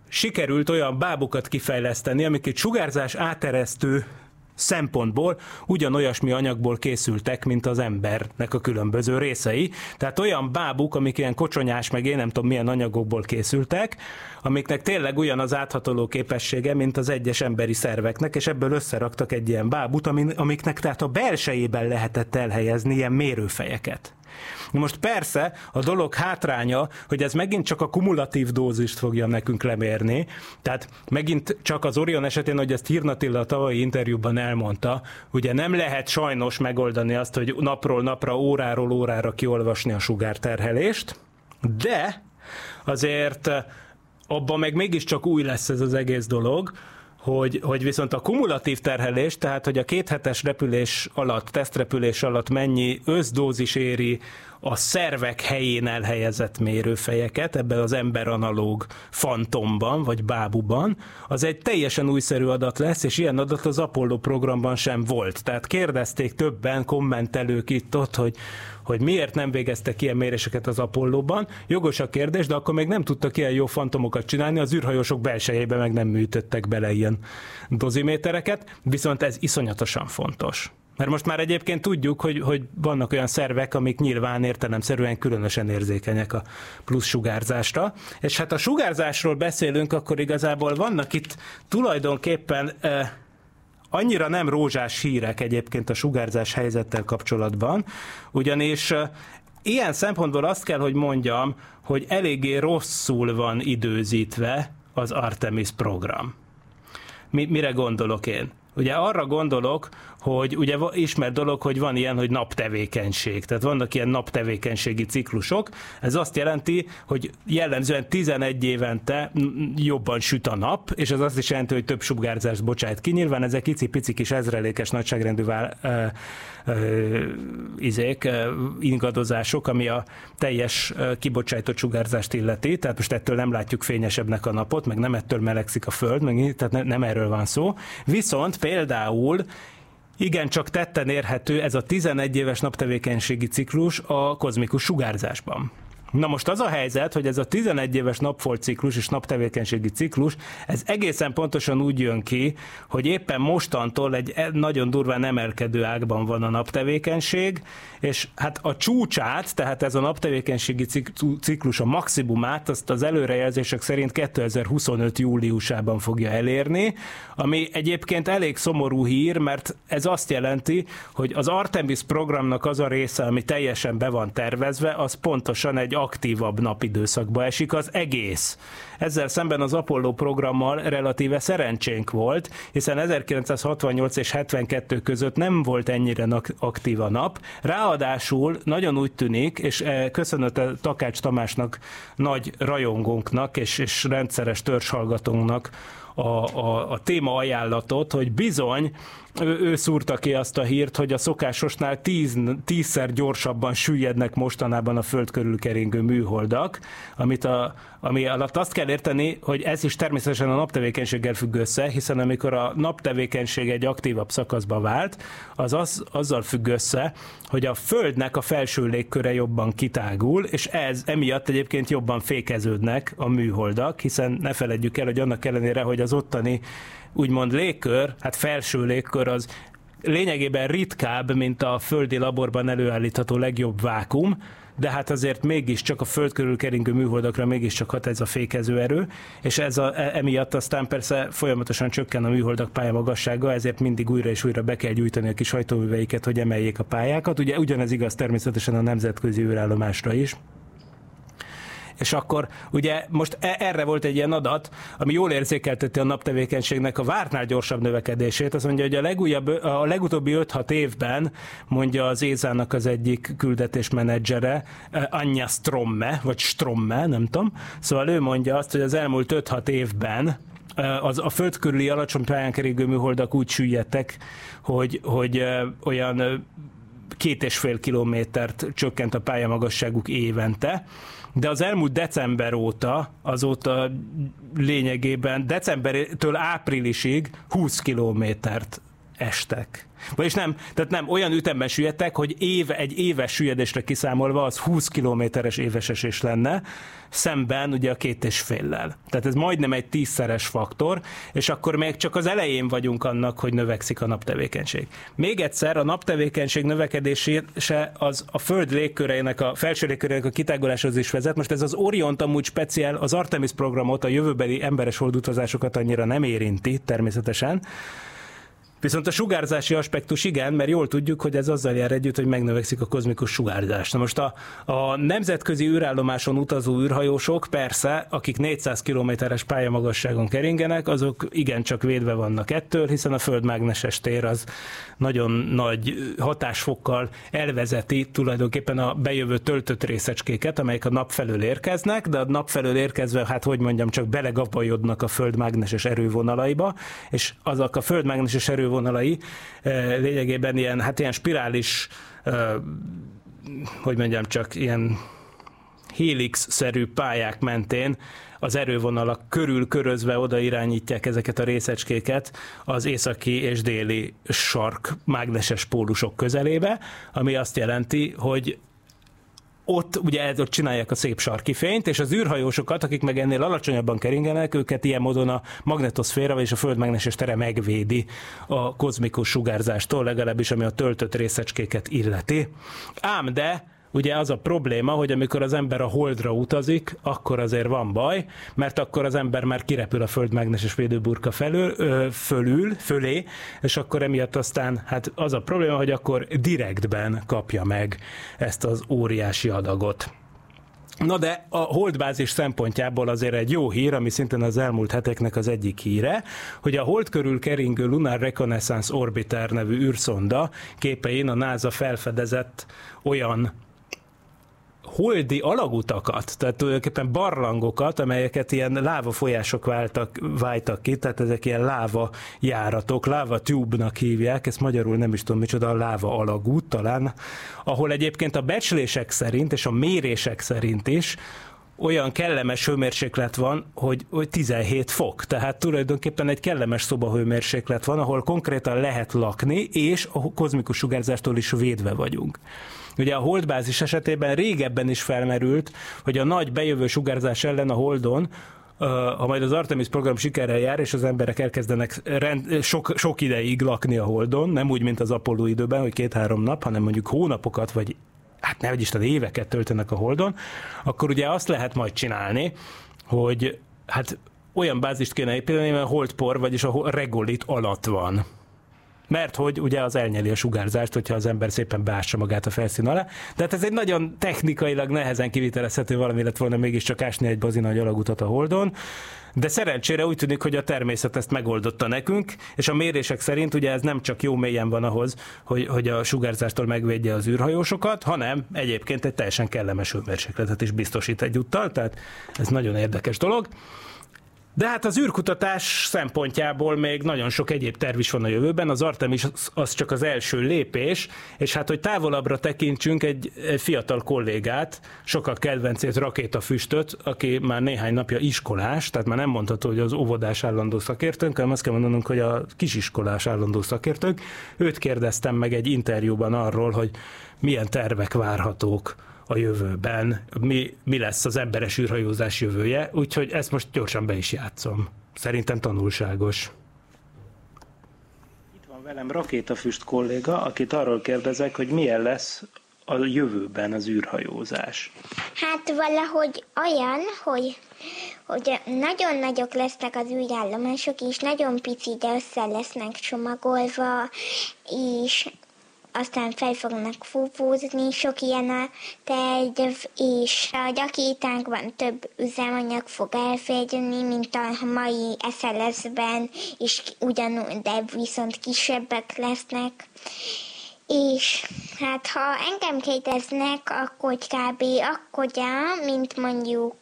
sikerült olyan bábukat kifejleszteni, amik egy sugárzás áteresztő szempontból ugyanolyasmi anyagból készültek, mint az embernek a különböző részei. Tehát olyan bábuk, amik ilyen kocsonyás, meg én nem tudom milyen anyagokból készültek, amiknek tényleg ugyan az áthatoló képessége, mint az egyes emberi szerveknek, és ebből összeraktak egy ilyen bábut, amiknek tehát a belsejében lehetett elhelyezni ilyen mérőfejeket. Most persze a dolog hátránya, hogy ez megint csak a kumulatív dózist fogja nekünk lemérni, tehát megint csak az Orion esetén, hogy ezt Hirnatilla a tavalyi interjúban elmondta, ugye nem lehet sajnos megoldani azt, hogy napról napra, óráról órára kiolvasni a sugárterhelést, de azért abban meg mégiscsak új lesz ez az egész dolog, hogy, hogy viszont a kumulatív terhelés, tehát hogy a kéthetes repülés alatt, tesztrepülés alatt mennyi összdózis éri a szervek helyén elhelyezett mérőfejeket, ebben az ember analóg fantomban, vagy bábuban, az egy teljesen újszerű adat lesz, és ilyen adat az Apollo programban sem volt. Tehát kérdezték többen, kommentelők itt ott, hogy, hogy miért nem végeztek ilyen méréseket az Apollóban. Jogos a kérdés, de akkor még nem tudtak ilyen jó fantomokat csinálni, az űrhajósok belsejébe meg nem műtöttek bele ilyen dozimétereket, viszont ez iszonyatosan fontos. Mert most már egyébként tudjuk, hogy, hogy vannak olyan szervek, amik nyilván értelemszerűen különösen érzékenyek a plusz sugárzásra. És hát a sugárzásról beszélünk, akkor igazából vannak itt tulajdonképpen annyira nem rózsás hírek egyébként a sugárzás helyzettel kapcsolatban, ugyanis ilyen szempontból azt kell, hogy mondjam, hogy eléggé rosszul van időzítve az Artemis program. Mi, mire gondolok én? Ugye arra gondolok, hogy ugye ismert dolog, hogy van ilyen, hogy naptevékenység. Tehát vannak ilyen naptevékenységi ciklusok. Ez azt jelenti, hogy jellemzően 11 évente jobban süt a nap, és ez azt is jelenti, hogy több sugárzást bocsájt ki. Nyilván ezek icipici kis ezrelékes nagyságrendű vál, ö, ö, izék, ö, ingadozások, ami a teljes kibocsájtott sugárzást illeti. Tehát most ettől nem látjuk fényesebbnek a napot, meg nem ettől melegszik a föld, meg, tehát ne, nem erről van szó. Viszont például igen, csak tetten érhető ez a 11 éves naptevékenységi ciklus a kozmikus sugárzásban. Na most az a helyzet, hogy ez a 11 éves napfolciklus és naptevékenységi ciklus, ez egészen pontosan úgy jön ki, hogy éppen mostantól egy e- nagyon durván emelkedő ágban van a naptevékenység, és hát a csúcsát, tehát ez a naptevékenységi ciklus a maximumát, azt az előrejelzések szerint 2025 júliusában fogja elérni, ami egyébként elég szomorú hír, mert ez azt jelenti, hogy az Artemis programnak az a része, ami teljesen be van tervezve, az pontosan egy aktívabb napidőszakba esik az egész. Ezzel szemben az Apollo programmal relatíve szerencsénk volt, hiszen 1968 és 72 között nem volt ennyire aktív a nap. Ráadásul nagyon úgy tűnik, és eh, köszönöm Takács Tamásnak, nagy rajongónknak és, és rendszeres törzshallgatónknak, a, a, a téma ajánlatot, hogy bizony ő, ő szúrta ki azt a hírt, hogy a szokásosnál tíz, tízszer gyorsabban süllyednek mostanában a föld körül keringő műholdak, amit a, ami alatt azt kell érteni, hogy ez is természetesen a naptevékenységgel függ össze, hiszen amikor a naptevékenység egy aktívabb szakaszba vált, az, az azzal függ össze, hogy a Földnek a felső légköre jobban kitágul, és ez emiatt egyébként jobban fékeződnek a műholdak, hiszen ne feledjük el, hogy annak ellenére, hogy az ottani úgymond légkör, hát felső légkör az lényegében ritkább, mint a földi laborban előállítható legjobb vákum, de hát azért mégiscsak a föld körül keringő műholdakra mégiscsak hat ez a fékező erő, és ez a, e- emiatt aztán persze folyamatosan csökken a műholdak pályamagassága, ezért mindig újra és újra be kell gyújtani a kis hajtóműveiket, hogy emeljék a pályákat. Ugye ugyanez igaz természetesen a nemzetközi űrállomásra is és akkor ugye most e- erre volt egy ilyen adat, ami jól érzékelteti a naptevékenységnek a vártnál gyorsabb növekedését. Azt mondja, hogy a, legújabb, a legutóbbi 5-6 évben, mondja az Ézának az egyik küldetésmenedzsere, eh, Anya Stromme, vagy Stromme, nem tudom. Szóval ő mondja azt, hogy az elmúlt 5-6 évben eh, az a föld körüli alacsony pályán keringő műholdak úgy süllyedtek, hogy, hogy olyan két és fél kilométert csökkent a pályamagasságuk évente, de az elmúlt december óta, azóta lényegében decembertől áprilisig 20 kilométert estek. Vagyis nem, tehát nem, olyan ütemben süllyedtek, hogy éve, egy éves süllyedésre kiszámolva az 20 kilométeres éves esés lenne, szemben ugye a két és féllel. Tehát ez majdnem egy tízszeres faktor, és akkor még csak az elején vagyunk annak, hogy növekszik a naptevékenység. Még egyszer, a naptevékenység növekedése az a Föld légköreinek, a felső légköreinek a kitáguláshoz is vezet. Most ez az Orient amúgy speciál, az Artemis programot, a jövőbeli emberes holdutazásokat annyira nem érinti természetesen, Viszont a sugárzási aspektus igen, mert jól tudjuk, hogy ez azzal jár együtt, hogy megnövekszik a kozmikus sugárzás. Na most a, a nemzetközi űrállomáson utazó űrhajósok persze, akik 400 kilométeres pályamagasságon keringenek, azok igencsak védve vannak ettől, hiszen a földmágneses tér az nagyon nagy hatásfokkal elvezeti tulajdonképpen a bejövő töltött részecskéket, amelyek a nap felől érkeznek, de a nap felől érkezve, hát hogy mondjam, csak belegapajodnak a földmágneses erővonalaiba, és azok a földmágneses erővonalai eh, lényegében ilyen, hát ilyen spirális, eh, hogy mondjam, csak ilyen helix-szerű pályák mentén az erővonalak körül körözve oda irányítják ezeket a részecskéket az északi és déli sark mágneses pólusok közelébe, ami azt jelenti, hogy ott ugye ott csinálják a szép sarki fényt, és az űrhajósokat, akik meg ennél alacsonyabban keringenek, őket ilyen módon a magnetoszféra és a földmágneses tere megvédi a kozmikus sugárzástól, legalábbis ami a töltött részecskéket illeti. Ám de ugye az a probléma, hogy amikor az ember a holdra utazik, akkor azért van baj, mert akkor az ember már kirepül a földmágneses védőburka felől, ö, fölül, fölé, és akkor emiatt aztán hát az a probléma, hogy akkor direktben kapja meg ezt az óriási adagot. Na de a holdbázis szempontjából azért egy jó hír, ami szintén az elmúlt heteknek az egyik híre, hogy a hold körül keringő Lunar Reconnaissance Orbiter nevű űrszonda képein a NASA felfedezett olyan holdi alagutakat, tehát tulajdonképpen barlangokat, amelyeket ilyen láva folyások váltak, váltak ki, tehát ezek ilyen láva járatok, láva tube-nak hívják, ezt magyarul nem is tudom micsoda, a láva alagút talán, ahol egyébként a becslések szerint és a mérések szerint is olyan kellemes hőmérséklet van, hogy, hogy 17 fok. Tehát tulajdonképpen egy kellemes szobahőmérséklet van, ahol konkrétan lehet lakni, és a kozmikus sugárzástól is védve vagyunk. Ugye a holdbázis esetében régebben is felmerült, hogy a nagy bejövő sugárzás ellen a holdon ha majd az Artemis program sikerrel jár, és az emberek elkezdenek rend, sok, sok ideig lakni a Holdon, nem úgy, mint az Apollo időben, hogy két-három nap, hanem mondjuk hónapokat, vagy hát ne, Isten éveket töltenek a Holdon, akkor ugye azt lehet majd csinálni, hogy hát olyan bázist kéne építeni, mert holdpor, vagyis a regolit alatt van mert hogy ugye az elnyeli a sugárzást, hogyha az ember szépen beássa magát a felszín alá. De hát ez egy nagyon technikailag nehezen kivitelezhető valami lett volna mégiscsak ásni egy bazina nagy alagutat a Holdon. De szerencsére úgy tűnik, hogy a természet ezt megoldotta nekünk, és a mérések szerint ugye ez nem csak jó mélyen van ahhoz, hogy, hogy a sugárzástól megvédje az űrhajósokat, hanem egyébként egy teljesen kellemes hőmérsékletet is biztosít egyúttal, tehát ez nagyon érdekes dolog. De hát az űrkutatás szempontjából még nagyon sok egyéb terv is van a jövőben, az Artemis az csak az első lépés, és hát, hogy távolabbra tekintsünk, egy, fiatal kollégát, sokak kedvencét, rakétafüstöt, aki már néhány napja iskolás, tehát már nem mondható, hogy az óvodás állandó szakértőnk, hanem azt kell mondanunk, hogy a kisiskolás állandó szakértőnk. Őt kérdeztem meg egy interjúban arról, hogy milyen tervek várhatók a jövőben, mi, mi lesz az emberes űrhajózás jövője, úgyhogy ezt most gyorsan be is játszom. Szerintem tanulságos. Itt van velem rakétafüst kolléga, akit arról kérdezek, hogy milyen lesz a jövőben az űrhajózás. Hát valahogy olyan, hogy, hogy nagyon nagyok lesznek az űrállomások, és nagyon pici, de össze lesznek csomagolva, és aztán fel fognak fúfúzni, sok ilyen a terv, és a gyakorlatánkban több üzemanyag fog elférni, mint a mai SLS-ben, és ugyanúgy, de viszont kisebbek lesznek. És hát ha engem kérdeznek, akkor kb. akkora, mint mondjuk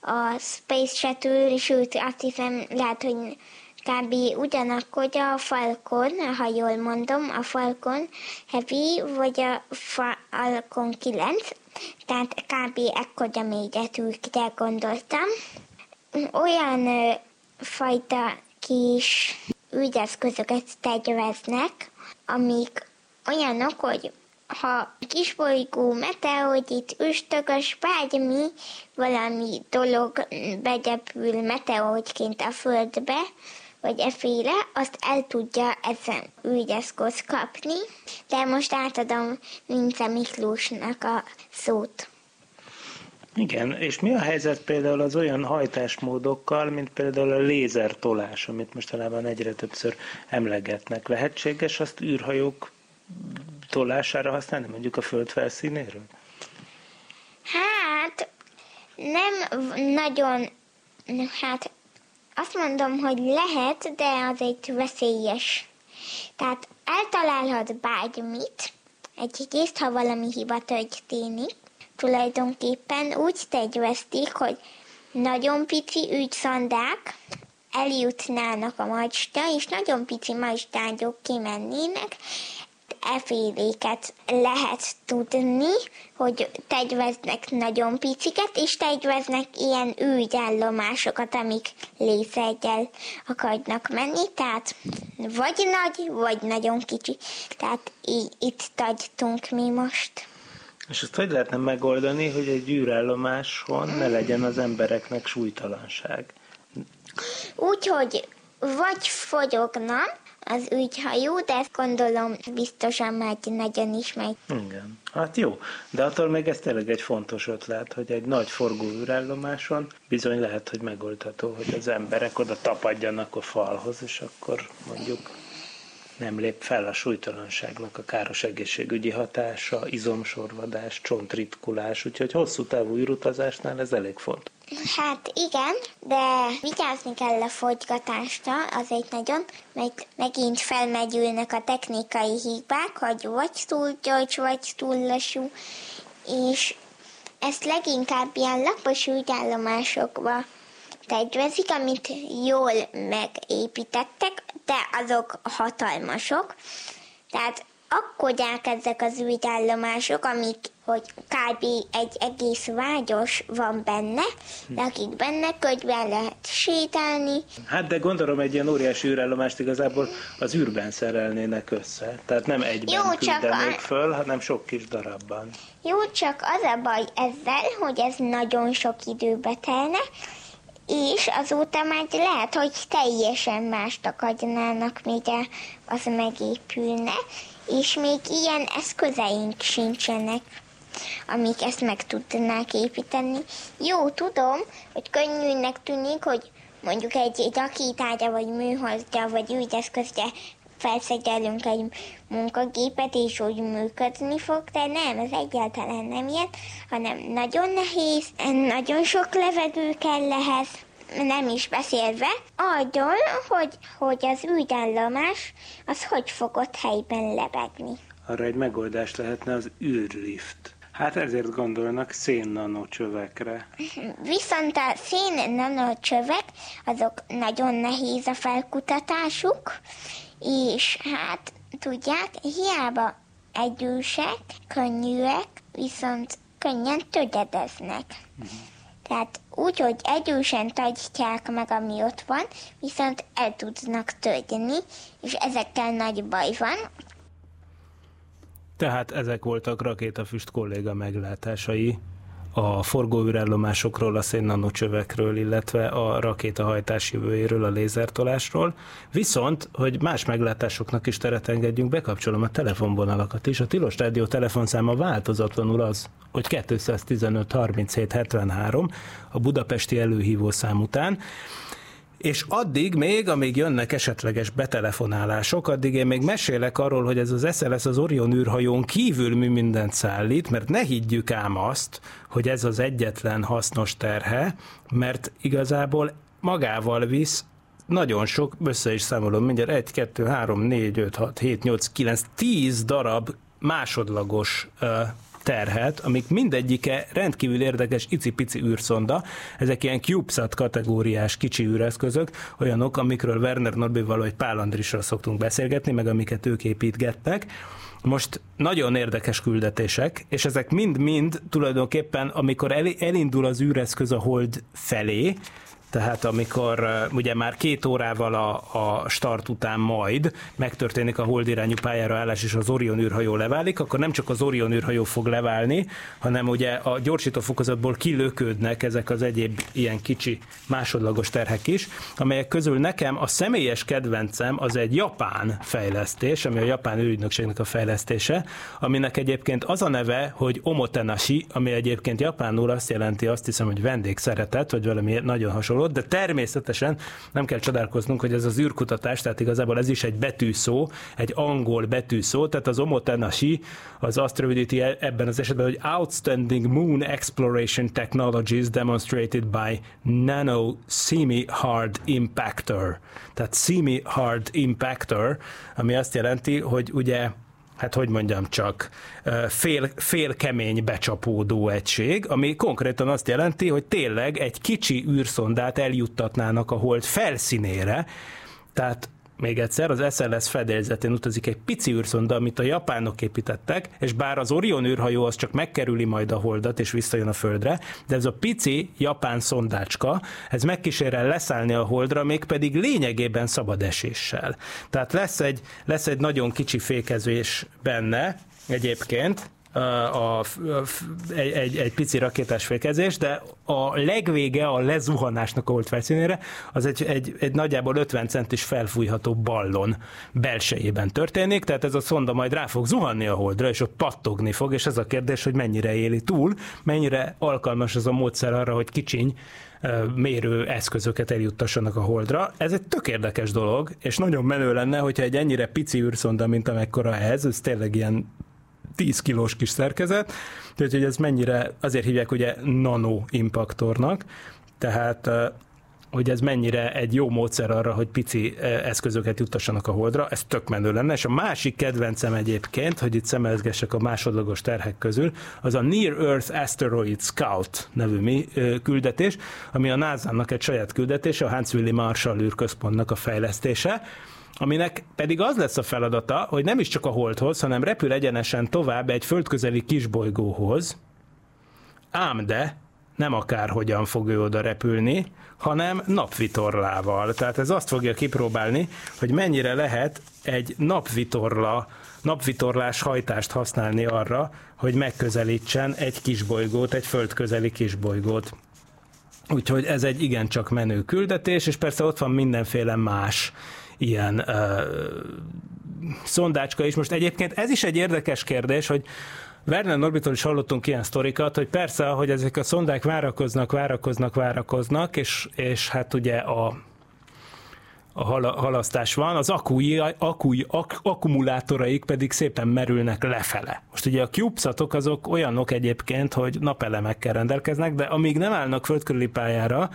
a Space Shuttle, sőt azt hiszem lehet, hogy kb. ugyanakkor a Falcon, ha jól mondom, a Falcon Heavy, vagy a Falcon 9, tehát kb. ekkora méretűkre gondoltam. Olyan ö, fajta kis ügyeszközöket terveznek, amik olyanok, hogy ha kisbolygó, meteorit, üstökös, bármi, valami dolog begyepül meteoritként a Földbe, vagy eféle, azt el tudja ezen ügyeszköz kapni, de most átadom Vince Miklósnak a szót. Igen, és mi a helyzet például az olyan hajtásmódokkal, mint például a lézertolás, amit mostanában egyre többször emlegetnek. Lehetséges azt űrhajók tolására használni, mondjuk a föld felszínéről? Hát, nem nagyon, hát azt mondom, hogy lehet, de az egy veszélyes. Tehát eltalálhat bármit, egyrészt, ha valami hiba történik, tulajdonképpen úgy tervezték, hogy nagyon pici ügyszondák eljutnának a macska, és nagyon pici majstányok kimennének, eféléket lehet tudni, hogy terveznek nagyon piciket, és terveznek ilyen ügyállomásokat, amik lézergyel akarnak menni, tehát vagy nagy, vagy nagyon kicsi. Tehát így, itt tagytunk mi most. És ezt hogy lehetne megoldani, hogy egy űrállomáson ne legyen az embereknek súlytalanság? Úgyhogy vagy fogyogna, az ügyhajó, de ezt gondolom biztosan már nagyon is megy. Igen. Hát jó, de attól még ez tényleg egy fontos ötlet, hogy egy nagy forgó űrállomáson bizony lehet, hogy megoldható, hogy az emberek oda tapadjanak a falhoz, és akkor mondjuk nem lép fel a súlytalanságnak a káros egészségügyi hatása, izomsorvadás, csontritkulás, úgyhogy hosszú távú űrutazásnál ez elég fontos. Hát igen, de vigyázni kell a fogygatásra, azért nagyon, mert megint felmegyülnek a technikai hibák, hogy vagy túl gyors, vagy túl lassú, és ezt leginkább ilyen lapos ügyállomásokba tervezik, amit jól megépítettek, de azok hatalmasok. Tehát akkodják ezek az ügyállomások, amik, hogy kb. egy egész vágyos van benne, de akik benne könyvben lehet sétálni. Hát de gondolom egy ilyen óriási űrállomást igazából az űrben szerelnének össze. Tehát nem egyben Jó, küldenék a- föl, hanem sok kis darabban. Jó, csak az a baj ezzel, hogy ez nagyon sok időbe telne, és azóta már lehet, hogy teljesen mást akarnának, mire az megépülne, és még ilyen eszközeink sincsenek, amik ezt meg tudnák építeni. Jó, tudom, hogy könnyűnek tűnik, hogy mondjuk egy, rakétára, vagy műholdra, vagy ügyeszközre felszegyelünk egy munkagépet, és úgy működni fog, de nem, ez egyáltalán nem ilyen, hanem nagyon nehéz, nagyon sok levegő kell ehhez, nem is beszélve arról, hogy, hogy az ügyállomás az hogy fog ott helyben lebegni. Arra egy megoldás lehetne az űrlift. Hát ezért gondolnak szénnanocsövekre. Viszont a szén nanocsövek, azok nagyon nehéz a felkutatásuk, és hát tudják, hiába egyősek, könnyűek, viszont könnyen töredeznek. Tehát úgy, hogy egyősen tagyják meg, ami ott van, viszont el tudnak törni, és ezekkel nagy baj van, Tehát ezek voltak rakétafüst kolléga meglátásai a forgóűrállomásokról, a szénnanocsövekről, illetve a rakétahajtás jövőjéről, a lézertolásról. Viszont, hogy más meglátásoknak is teret engedjünk, bekapcsolom a telefonvonalakat is. A Tilos Rádió telefonszáma változatlanul az, hogy 215 37 73 a budapesti előhívó szám után. És addig még, amíg jönnek esetleges betelefonálások, addig én még mesélek arról, hogy ez az SLS az Orion űrhajón kívül mi mindent szállít, mert ne higgyük ám azt, hogy ez az egyetlen hasznos terhe, mert igazából magával visz nagyon sok, össze is számolom mindjárt, 1, 2, 3, 4, 5, 6, 7, 8, 9, 10 darab másodlagos terhet, amik mindegyike rendkívül érdekes icipici űrszonda, ezek ilyen CubeSat kategóriás kicsi űreszközök, olyanok, amikről Werner Norbival vagy Pál Andrisra szoktunk beszélgetni, meg amiket ők építgettek. Most nagyon érdekes küldetések, és ezek mind-mind tulajdonképpen, amikor elindul az űreszköz a hold felé, tehát amikor ugye már két órával a, a start után majd megtörténik a hold irányú pályára állás, és az Orion űrhajó leválik, akkor nem csak az Orion űrhajó fog leválni, hanem ugye a gyorsító fokozatból kilöködnek ezek az egyéb ilyen kicsi másodlagos terhek is, amelyek közül nekem a személyes kedvencem az egy japán fejlesztés, ami a japán űrügynökségnek a fejlesztése, aminek egyébként az a neve, hogy Omotenashi, ami egyébként japánul azt jelenti, azt hiszem, hogy vendégszeretet, vagy valami nagyon hasonló, de természetesen nem kell csodálkoznunk, hogy ez az űrkutatás, tehát igazából ez is egy betűszó, egy angol betűszó, tehát az Omotenashi az azt rövidíti ebben az esetben, hogy Outstanding Moon Exploration Technologies Demonstrated by Nano Semi Hard Impactor. Tehát Semi Hard Impactor, ami azt jelenti, hogy ugye hát hogy mondjam csak, fél, fél kemény becsapódó egység, ami konkrétan azt jelenti, hogy tényleg egy kicsi űrszondát eljuttatnának a hold felszínére, tehát még egyszer, az SLS fedélzetén utazik egy pici űrszonda, amit a japánok építettek, és bár az Orion űrhajó az csak megkerüli majd a holdat, és visszajön a földre, de ez a pici japán szondácska, ez megkísérel leszállni a holdra, mégpedig lényegében szabad eséssel. Tehát lesz egy, lesz egy nagyon kicsi fékezés benne, egyébként, a, egy, egy, egy pici rakétás fékezés, de a legvége a lezuhanásnak a volt felszínére, az egy, egy, egy nagyjából 50 centis felfújható ballon belsejében történik, tehát ez a szonda majd rá fog zuhanni a holdra, és ott pattogni fog, és ez a kérdés, hogy mennyire éli túl, mennyire alkalmas az a módszer arra, hogy kicsiny mérő eszközöket eljuttassanak a holdra. Ez egy tök érdekes dolog, és nagyon menő lenne, hogyha egy ennyire pici űrszonda, mint amekkora ez, ez tényleg ilyen 10 kilós kis szerkezet, tehát hogy ez mennyire, azért hívják ugye nano impaktornak, tehát hogy ez mennyire egy jó módszer arra, hogy pici eszközöket juttassanak a holdra, ez tök menő lenne, és a másik kedvencem egyébként, hogy itt szemelgessek a másodlagos terhek közül, az a Near Earth Asteroid Scout nevű mi, küldetés, ami a NASA-nak egy saját küldetése, a Hans Willy Marshall űrközpontnak a fejlesztése, aminek pedig az lesz a feladata, hogy nem is csak a holdhoz, hanem repül egyenesen tovább egy földközeli kisbolygóhoz, ám de nem akárhogyan fog ő oda repülni, hanem napvitorlával. Tehát ez azt fogja kipróbálni, hogy mennyire lehet egy napvitorla, napvitorlás hajtást használni arra, hogy megközelítsen egy kisbolygót, egy földközeli kisbolygót. Úgyhogy ez egy igencsak menő küldetés, és persze ott van mindenféle más ilyen uh, szondácska is. Most egyébként ez is egy érdekes kérdés, hogy Werner Norbitól is hallottunk ilyen sztorikat, hogy persze, hogy ezek a szondák várakoznak, várakoznak, várakoznak, és, és hát ugye a a halasztás van, az akúi, akúi, ak, akkumulátoraik pedig szépen merülnek lefele. Most ugye a CubeSatok azok olyanok egyébként, hogy napelemekkel rendelkeznek, de amíg nem állnak földkörüli pályára,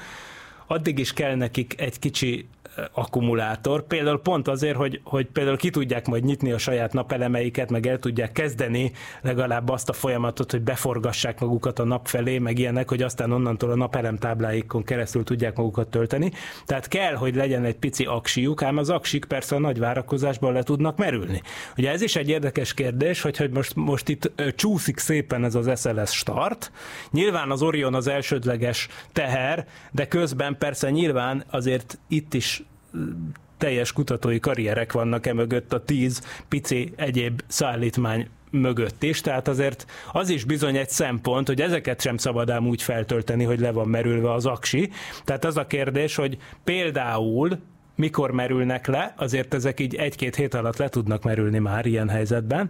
addig is kell nekik egy kicsi akkumulátor, például pont azért, hogy, hogy például ki tudják majd nyitni a saját napelemeiket, meg el tudják kezdeni legalább azt a folyamatot, hogy beforgassák magukat a nap felé, meg ilyenek, hogy aztán onnantól a napelem tábláikon keresztül tudják magukat tölteni. Tehát kell, hogy legyen egy pici aksiuk, ám az aksik persze a nagy várakozásban le tudnak merülni. Ugye ez is egy érdekes kérdés, hogy, hogy most, most itt csúszik szépen ez az SLS start. Nyilván az Orion az elsődleges teher, de közben persze nyilván azért itt is teljes kutatói karrierek vannak e mögött a tíz pici egyéb szállítmány mögött is, tehát azért az is bizony egy szempont, hogy ezeket sem szabad ám úgy feltölteni, hogy le van merülve az aksi. Tehát az a kérdés, hogy például mikor merülnek le, azért ezek így egy-két hét alatt le tudnak merülni már ilyen helyzetben,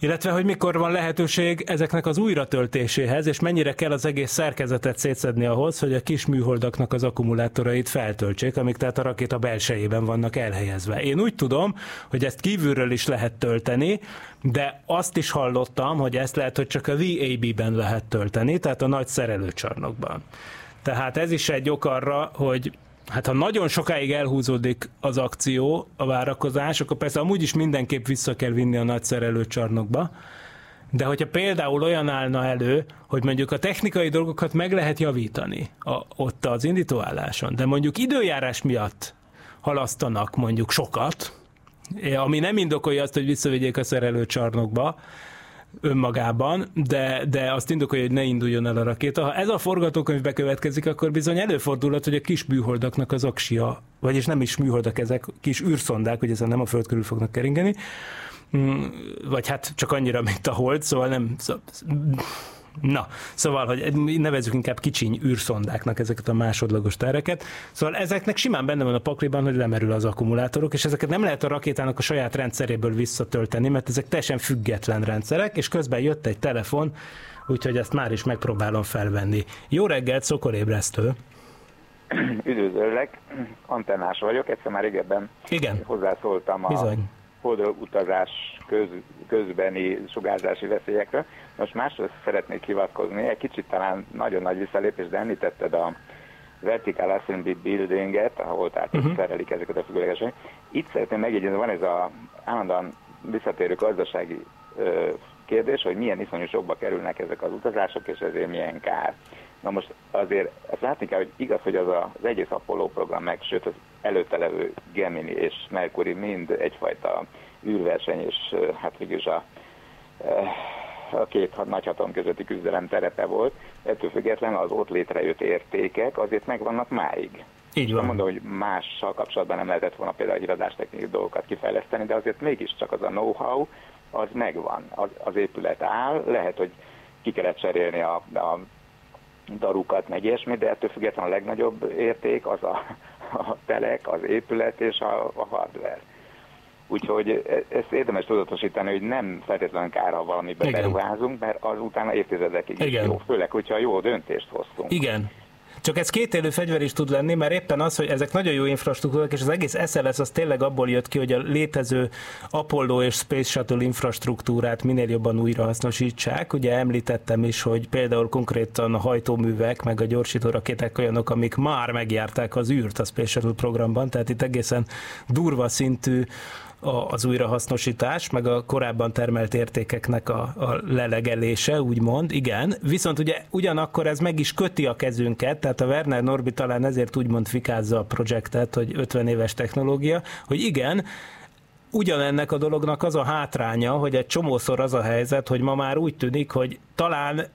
illetve, hogy mikor van lehetőség ezeknek az újratöltéséhez, és mennyire kell az egész szerkezetet szétszedni ahhoz, hogy a kis műholdaknak az akkumulátorait feltöltsék, amik tehát a rakéta belsejében vannak elhelyezve. Én úgy tudom, hogy ezt kívülről is lehet tölteni, de azt is hallottam, hogy ezt lehet, hogy csak a VAB-ben lehet tölteni, tehát a nagy szerelőcsarnokban. Tehát ez is egy ok arra, hogy Hát ha nagyon sokáig elhúzódik az akció, a várakozás, akkor persze amúgy is mindenképp vissza kell vinni a nagy szerelőcsarnokba, de hogyha például olyan állna elő, hogy mondjuk a technikai dolgokat meg lehet javítani a, ott az indítóálláson, de mondjuk időjárás miatt halasztanak mondjuk sokat, ami nem indokolja azt, hogy visszavigyék a szerelőcsarnokba, önmagában, de, de azt indokolja, hogy ne induljon el a rakéta. Ha ez a forgatókönyv bekövetkezik, akkor bizony előfordulhat, hogy a kis műholdaknak az aksia, vagyis nem is műholdak ezek, kis űrszondák, hogy ezen nem a föld körül fognak keringeni, mm, vagy hát csak annyira, mint a hold, szóval nem, Na, szóval, hogy nevezzük inkább kicsiny űrszondáknak ezeket a másodlagos tereket. Szóval ezeknek simán benne van a pakliban, hogy lemerül az akkumulátorok, és ezeket nem lehet a rakétának a saját rendszeréből visszatölteni, mert ezek teljesen független rendszerek, és közben jött egy telefon, úgyhogy ezt már is megpróbálom felvenni. Jó reggelt, szokorébresztő! Üdvözöllek, antennás vagyok, egyszer már régebben Igen. hozzászóltam a Bizony. holdra utazás köz, közbeni sugárzási veszélyekre. Most másról szeretnék hivatkozni, egy kicsit talán nagyon nagy visszalépés, de említetted a Vertical Assembly Buildinget, ahol tehát uh-huh. szerelik ezeket a függőlegeseket. Itt szeretném megjegyezni, van ez a állandóan visszatérő gazdasági ö, kérdés, hogy milyen iszonyú sokba kerülnek ezek az utazások, és ezért milyen kár. Na most azért ezt látni kell, hogy igaz, hogy az a, az egész Apollo program, meg sőt az előtte levő Gemini és Mercury mind egyfajta űrverseny, és hát végül is a, a két nagyhatalom közötti küzdelem terepe volt. Ettől függetlenül az ott létrejött értékek azért megvannak máig. Így van. mondom, hogy mással kapcsolatban nem lehetett volna például híradástechnikai dolgokat kifejleszteni, de azért mégiscsak az a know-how, az megvan. Az, az épület áll, lehet, hogy ki kellett cserélni a, a darukat, meg ilyesmi, de ettől függetlenül a legnagyobb érték az a, a telek, az épület és a, a hardware. Úgyhogy e- ezt érdemes tudatosítani, hogy nem feltétlenül kár, ha valamibe Igen. beruházunk, mert az utána évtizedekig Igen. jó, főleg, hogyha jó döntést hoztunk. Igen. Csak ez kétélű fegyver is tud lenni, mert éppen az, hogy ezek nagyon jó infrastruktúrák, és az egész SLS az tényleg abból jött ki, hogy a létező Apollo és Space Shuttle infrastruktúrát minél jobban újrahasznosítsák. Ugye említettem is, hogy például konkrétan a hajtóművek, meg a gyorsító rakéták olyanok, amik már megjárták az űrt a Space Shuttle programban, tehát itt egészen durva szintű a- az újrahasznosítás, meg a korábban termelt értékeknek a, a lelegelése, úgymond, igen. Viszont ugye ugyanakkor ez meg is köti a kezünket, tehát a Werner Norbi talán ezért úgymond fikázza a projektet, hogy 50 éves technológia, hogy igen, ugyanennek a dolognak az a hátránya, hogy egy csomószor az a helyzet, hogy ma már úgy tűnik, hogy talán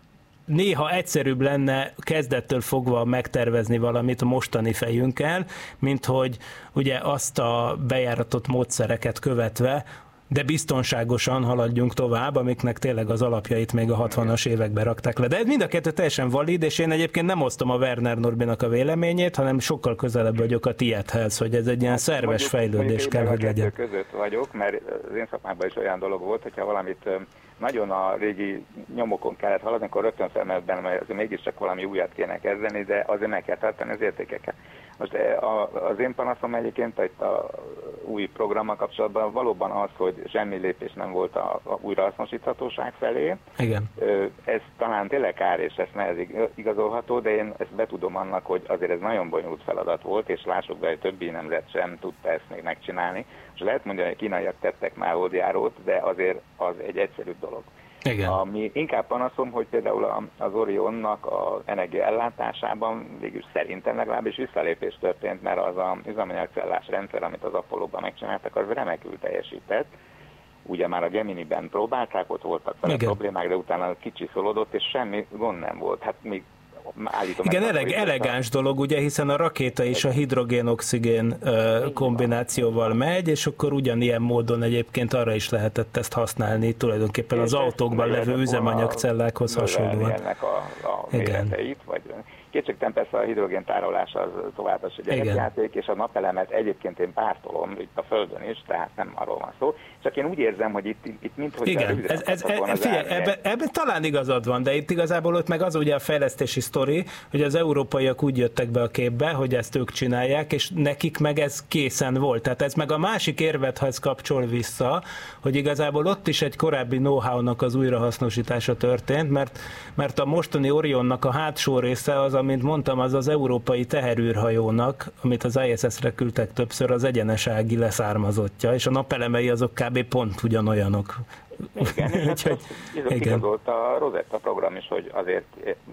néha egyszerűbb lenne kezdettől fogva megtervezni valamit a mostani fejünkkel, mint hogy ugye azt a bejáratott módszereket követve, de biztonságosan haladjunk tovább, amiknek tényleg az alapjait még a 60-as években rakták le. De ez mind a kettő teljesen valid, és én egyébként nem osztom a Werner Norbinak a véleményét, hanem sokkal közelebb vagyok a tiédhez, hogy ez egy ilyen szerves Mondjuk- fejlődés mondjuk kell, hogy legyen. között vagyok, mert az én szakmában is olyan dolog volt, hogyha valamit nagyon a régi nyomokon kellett haladni, akkor rögtön felmerült bennem, hogy azért mégiscsak valami újat kéne kezdeni, de azért meg kell tartani az értékeket. Most eh, az én panaszom egyébként itt a új programmal kapcsolatban valóban az, hogy semmi lépés nem volt a, a újrahasznosíthatóság felé. Igen. Ez talán tényleg kár, és ez nehezik igazolható, de én ezt betudom annak, hogy azért ez nagyon bonyolult feladat volt, és lássuk be, hogy többi nemzet sem tudta ezt még megcsinálni. És lehet mondani, hogy a kínaiak tettek már oldjárót, de azért az egy egyszerű dolog. Igen. Ami inkább panaszom, hogy például a- az Orionnak az energia ellátásában végül szerintem legalábbis visszalépés történt, mert az a üzemanyagcellás rendszer, amit az Apollo-ban megcsináltak, az remekül teljesített. Ugye már a Gemini-ben próbálták, ott voltak vele problémák, de utána kicsi szolódott, és semmi gond nem volt. Hát még állítom... Igen, eleg, elegáns dolog, ugye, hiszen a rakéta is a hidrogén-oxigén kombinációval megy, és akkor ugyanilyen módon egyébként arra is lehetett ezt használni, tulajdonképpen az autókban levő üzemanyagcellákhoz hasonlóan. ennek a, a Igen. méreteit, vagy kétségtelen persze a hidrogén tárolás az továbbra is egy játék, és a napelemet egyébként én pártolom itt a Földön is, tehát nem arról van szó. Csak én úgy érzem, hogy itt, itt minthogy Igen, ez, ez, ez, figyelj, ebben ebbe talán igazad van, de itt igazából ott meg az ugye a fejlesztési sztori, hogy az európaiak úgy jöttek be a képbe, hogy ezt ők csinálják, és nekik meg ez készen volt. Tehát ez meg a másik érvet, ha ez kapcsol vissza, hogy igazából ott is egy korábbi know-how-nak az újrahasznosítása történt, mert, mert a mostani Orionnak a hátsó része az, amint mondtam, az az európai teherűrhajónak, amit az ISS-re küldtek többször, az egyenesági leszármazottja, és a napelemei azok kb. pont ugyanolyanok. Igen, és Úgyhogy, hát igen. igazolt a Rosetta program is, hogy azért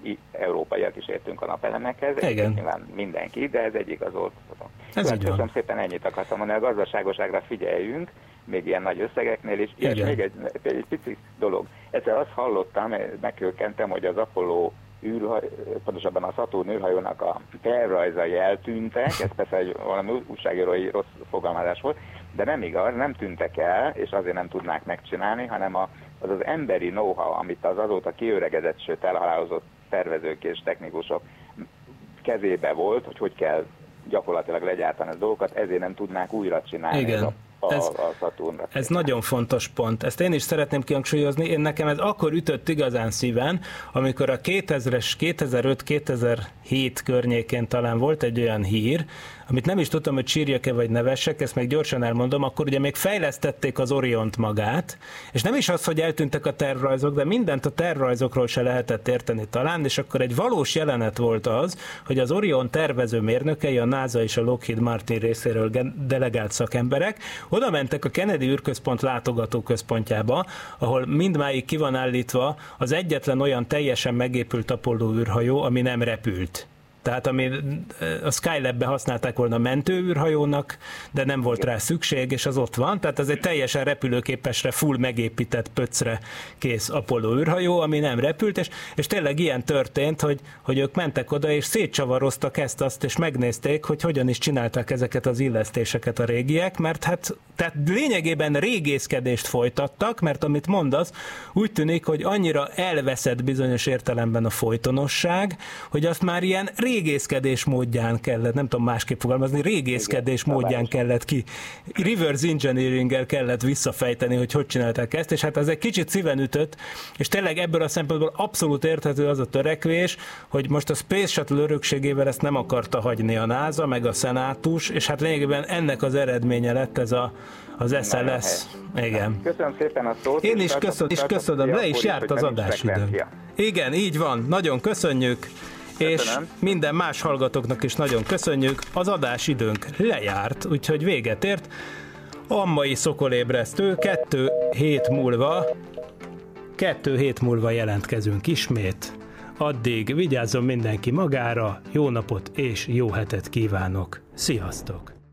i- európaiak is értünk a napelemekhez, Igen. Nyilván mindenki, de ez egy igazolt. Ez Hát így van. Köszönöm szépen, ennyit akartam mondani, a gazdaságoságra figyeljünk, még ilyen nagy összegeknél is. És Igen. még egy, egy pici dolog. Egyszer azt hallottam, megkökkentem, hogy az Apollo űrhaj, pontosabban a Saturn űrhajónak a tervrajzai eltűntek, ez persze egy valami újságírói rossz fogalmazás volt, de nem igaz, nem tűntek el, és azért nem tudnák megcsinálni, hanem a, az az emberi know-how, amit az azóta kiöregedett, sőt elhalálozott tervezők és technikusok kezébe volt, hogy hogy kell gyakorlatilag legyártani a dolgokat, ezért nem tudnák újra csinálni Igen. a, a, Ez- a Saturnra. Ez nagyon fontos pont. Ezt én is szeretném kihangsúlyozni. Én nekem ez akkor ütött igazán szíven, amikor a 2000-es, 2005-2007 környékén talán volt egy olyan hír, amit nem is tudtam, hogy sírjak-e vagy nevessek, ezt meg gyorsan elmondom, akkor ugye még fejlesztették az Oriont magát, és nem is az, hogy eltűntek a tervrajzok, de mindent a tervrajzokról se lehetett érteni talán, és akkor egy valós jelenet volt az, hogy az Orion tervező mérnökei, a NASA és a Lockheed Martin részéről delegált szakemberek oda mentek a Kennedy űrközpont látogatóközpontjába, ahol mindmáig ki van állítva az egyetlen olyan teljesen megépült Apollo űrhajó, ami nem repült. Tehát ami a Skylab-be használták volna mentőűrhajónak, de nem volt rá szükség, és az ott van. Tehát ez egy teljesen repülőképesre, full megépített pöcre kész Apollo űrhajó, ami nem repült, és, és tényleg ilyen történt, hogy, hogy ők mentek oda, és szétcsavaroztak ezt-azt, és megnézték, hogy hogyan is csinálták ezeket az illesztéseket a régiek, mert hát tehát lényegében régészkedést folytattak, mert amit mondasz, úgy tűnik, hogy annyira elveszett bizonyos értelemben a folytonosság, hogy azt már ilyen régészkedés módján kellett, nem tudom másképp fogalmazni, régészkedés Igen, módján szabályosan. kellett ki, reverse engineering kellett visszafejteni, hogy hogy csinálták ezt, és hát ez egy kicsit szíven ütött, és tényleg ebből a szempontból abszolút érthető az a törekvés, hogy most a Space Shuttle örökségével ezt nem akarta hagyni a NASA, meg a szenátus, és hát lényegében ennek az eredménye lett ez a, az SLS. Igen. Köszönöm szépen a szót. Én is köszönöm, és köszönöm, le is járt az frekvencia. Igen, így van, nagyon köszönjük, és Köszönöm. minden más hallgatóknak is nagyon köszönjük. Az adásidőnk lejárt, úgyhogy véget ért. A mai szokolébresztő kettő hét múlva kettő hét múlva jelentkezünk ismét. Addig vigyázzon mindenki magára, jó napot és jó hetet kívánok. Sziasztok!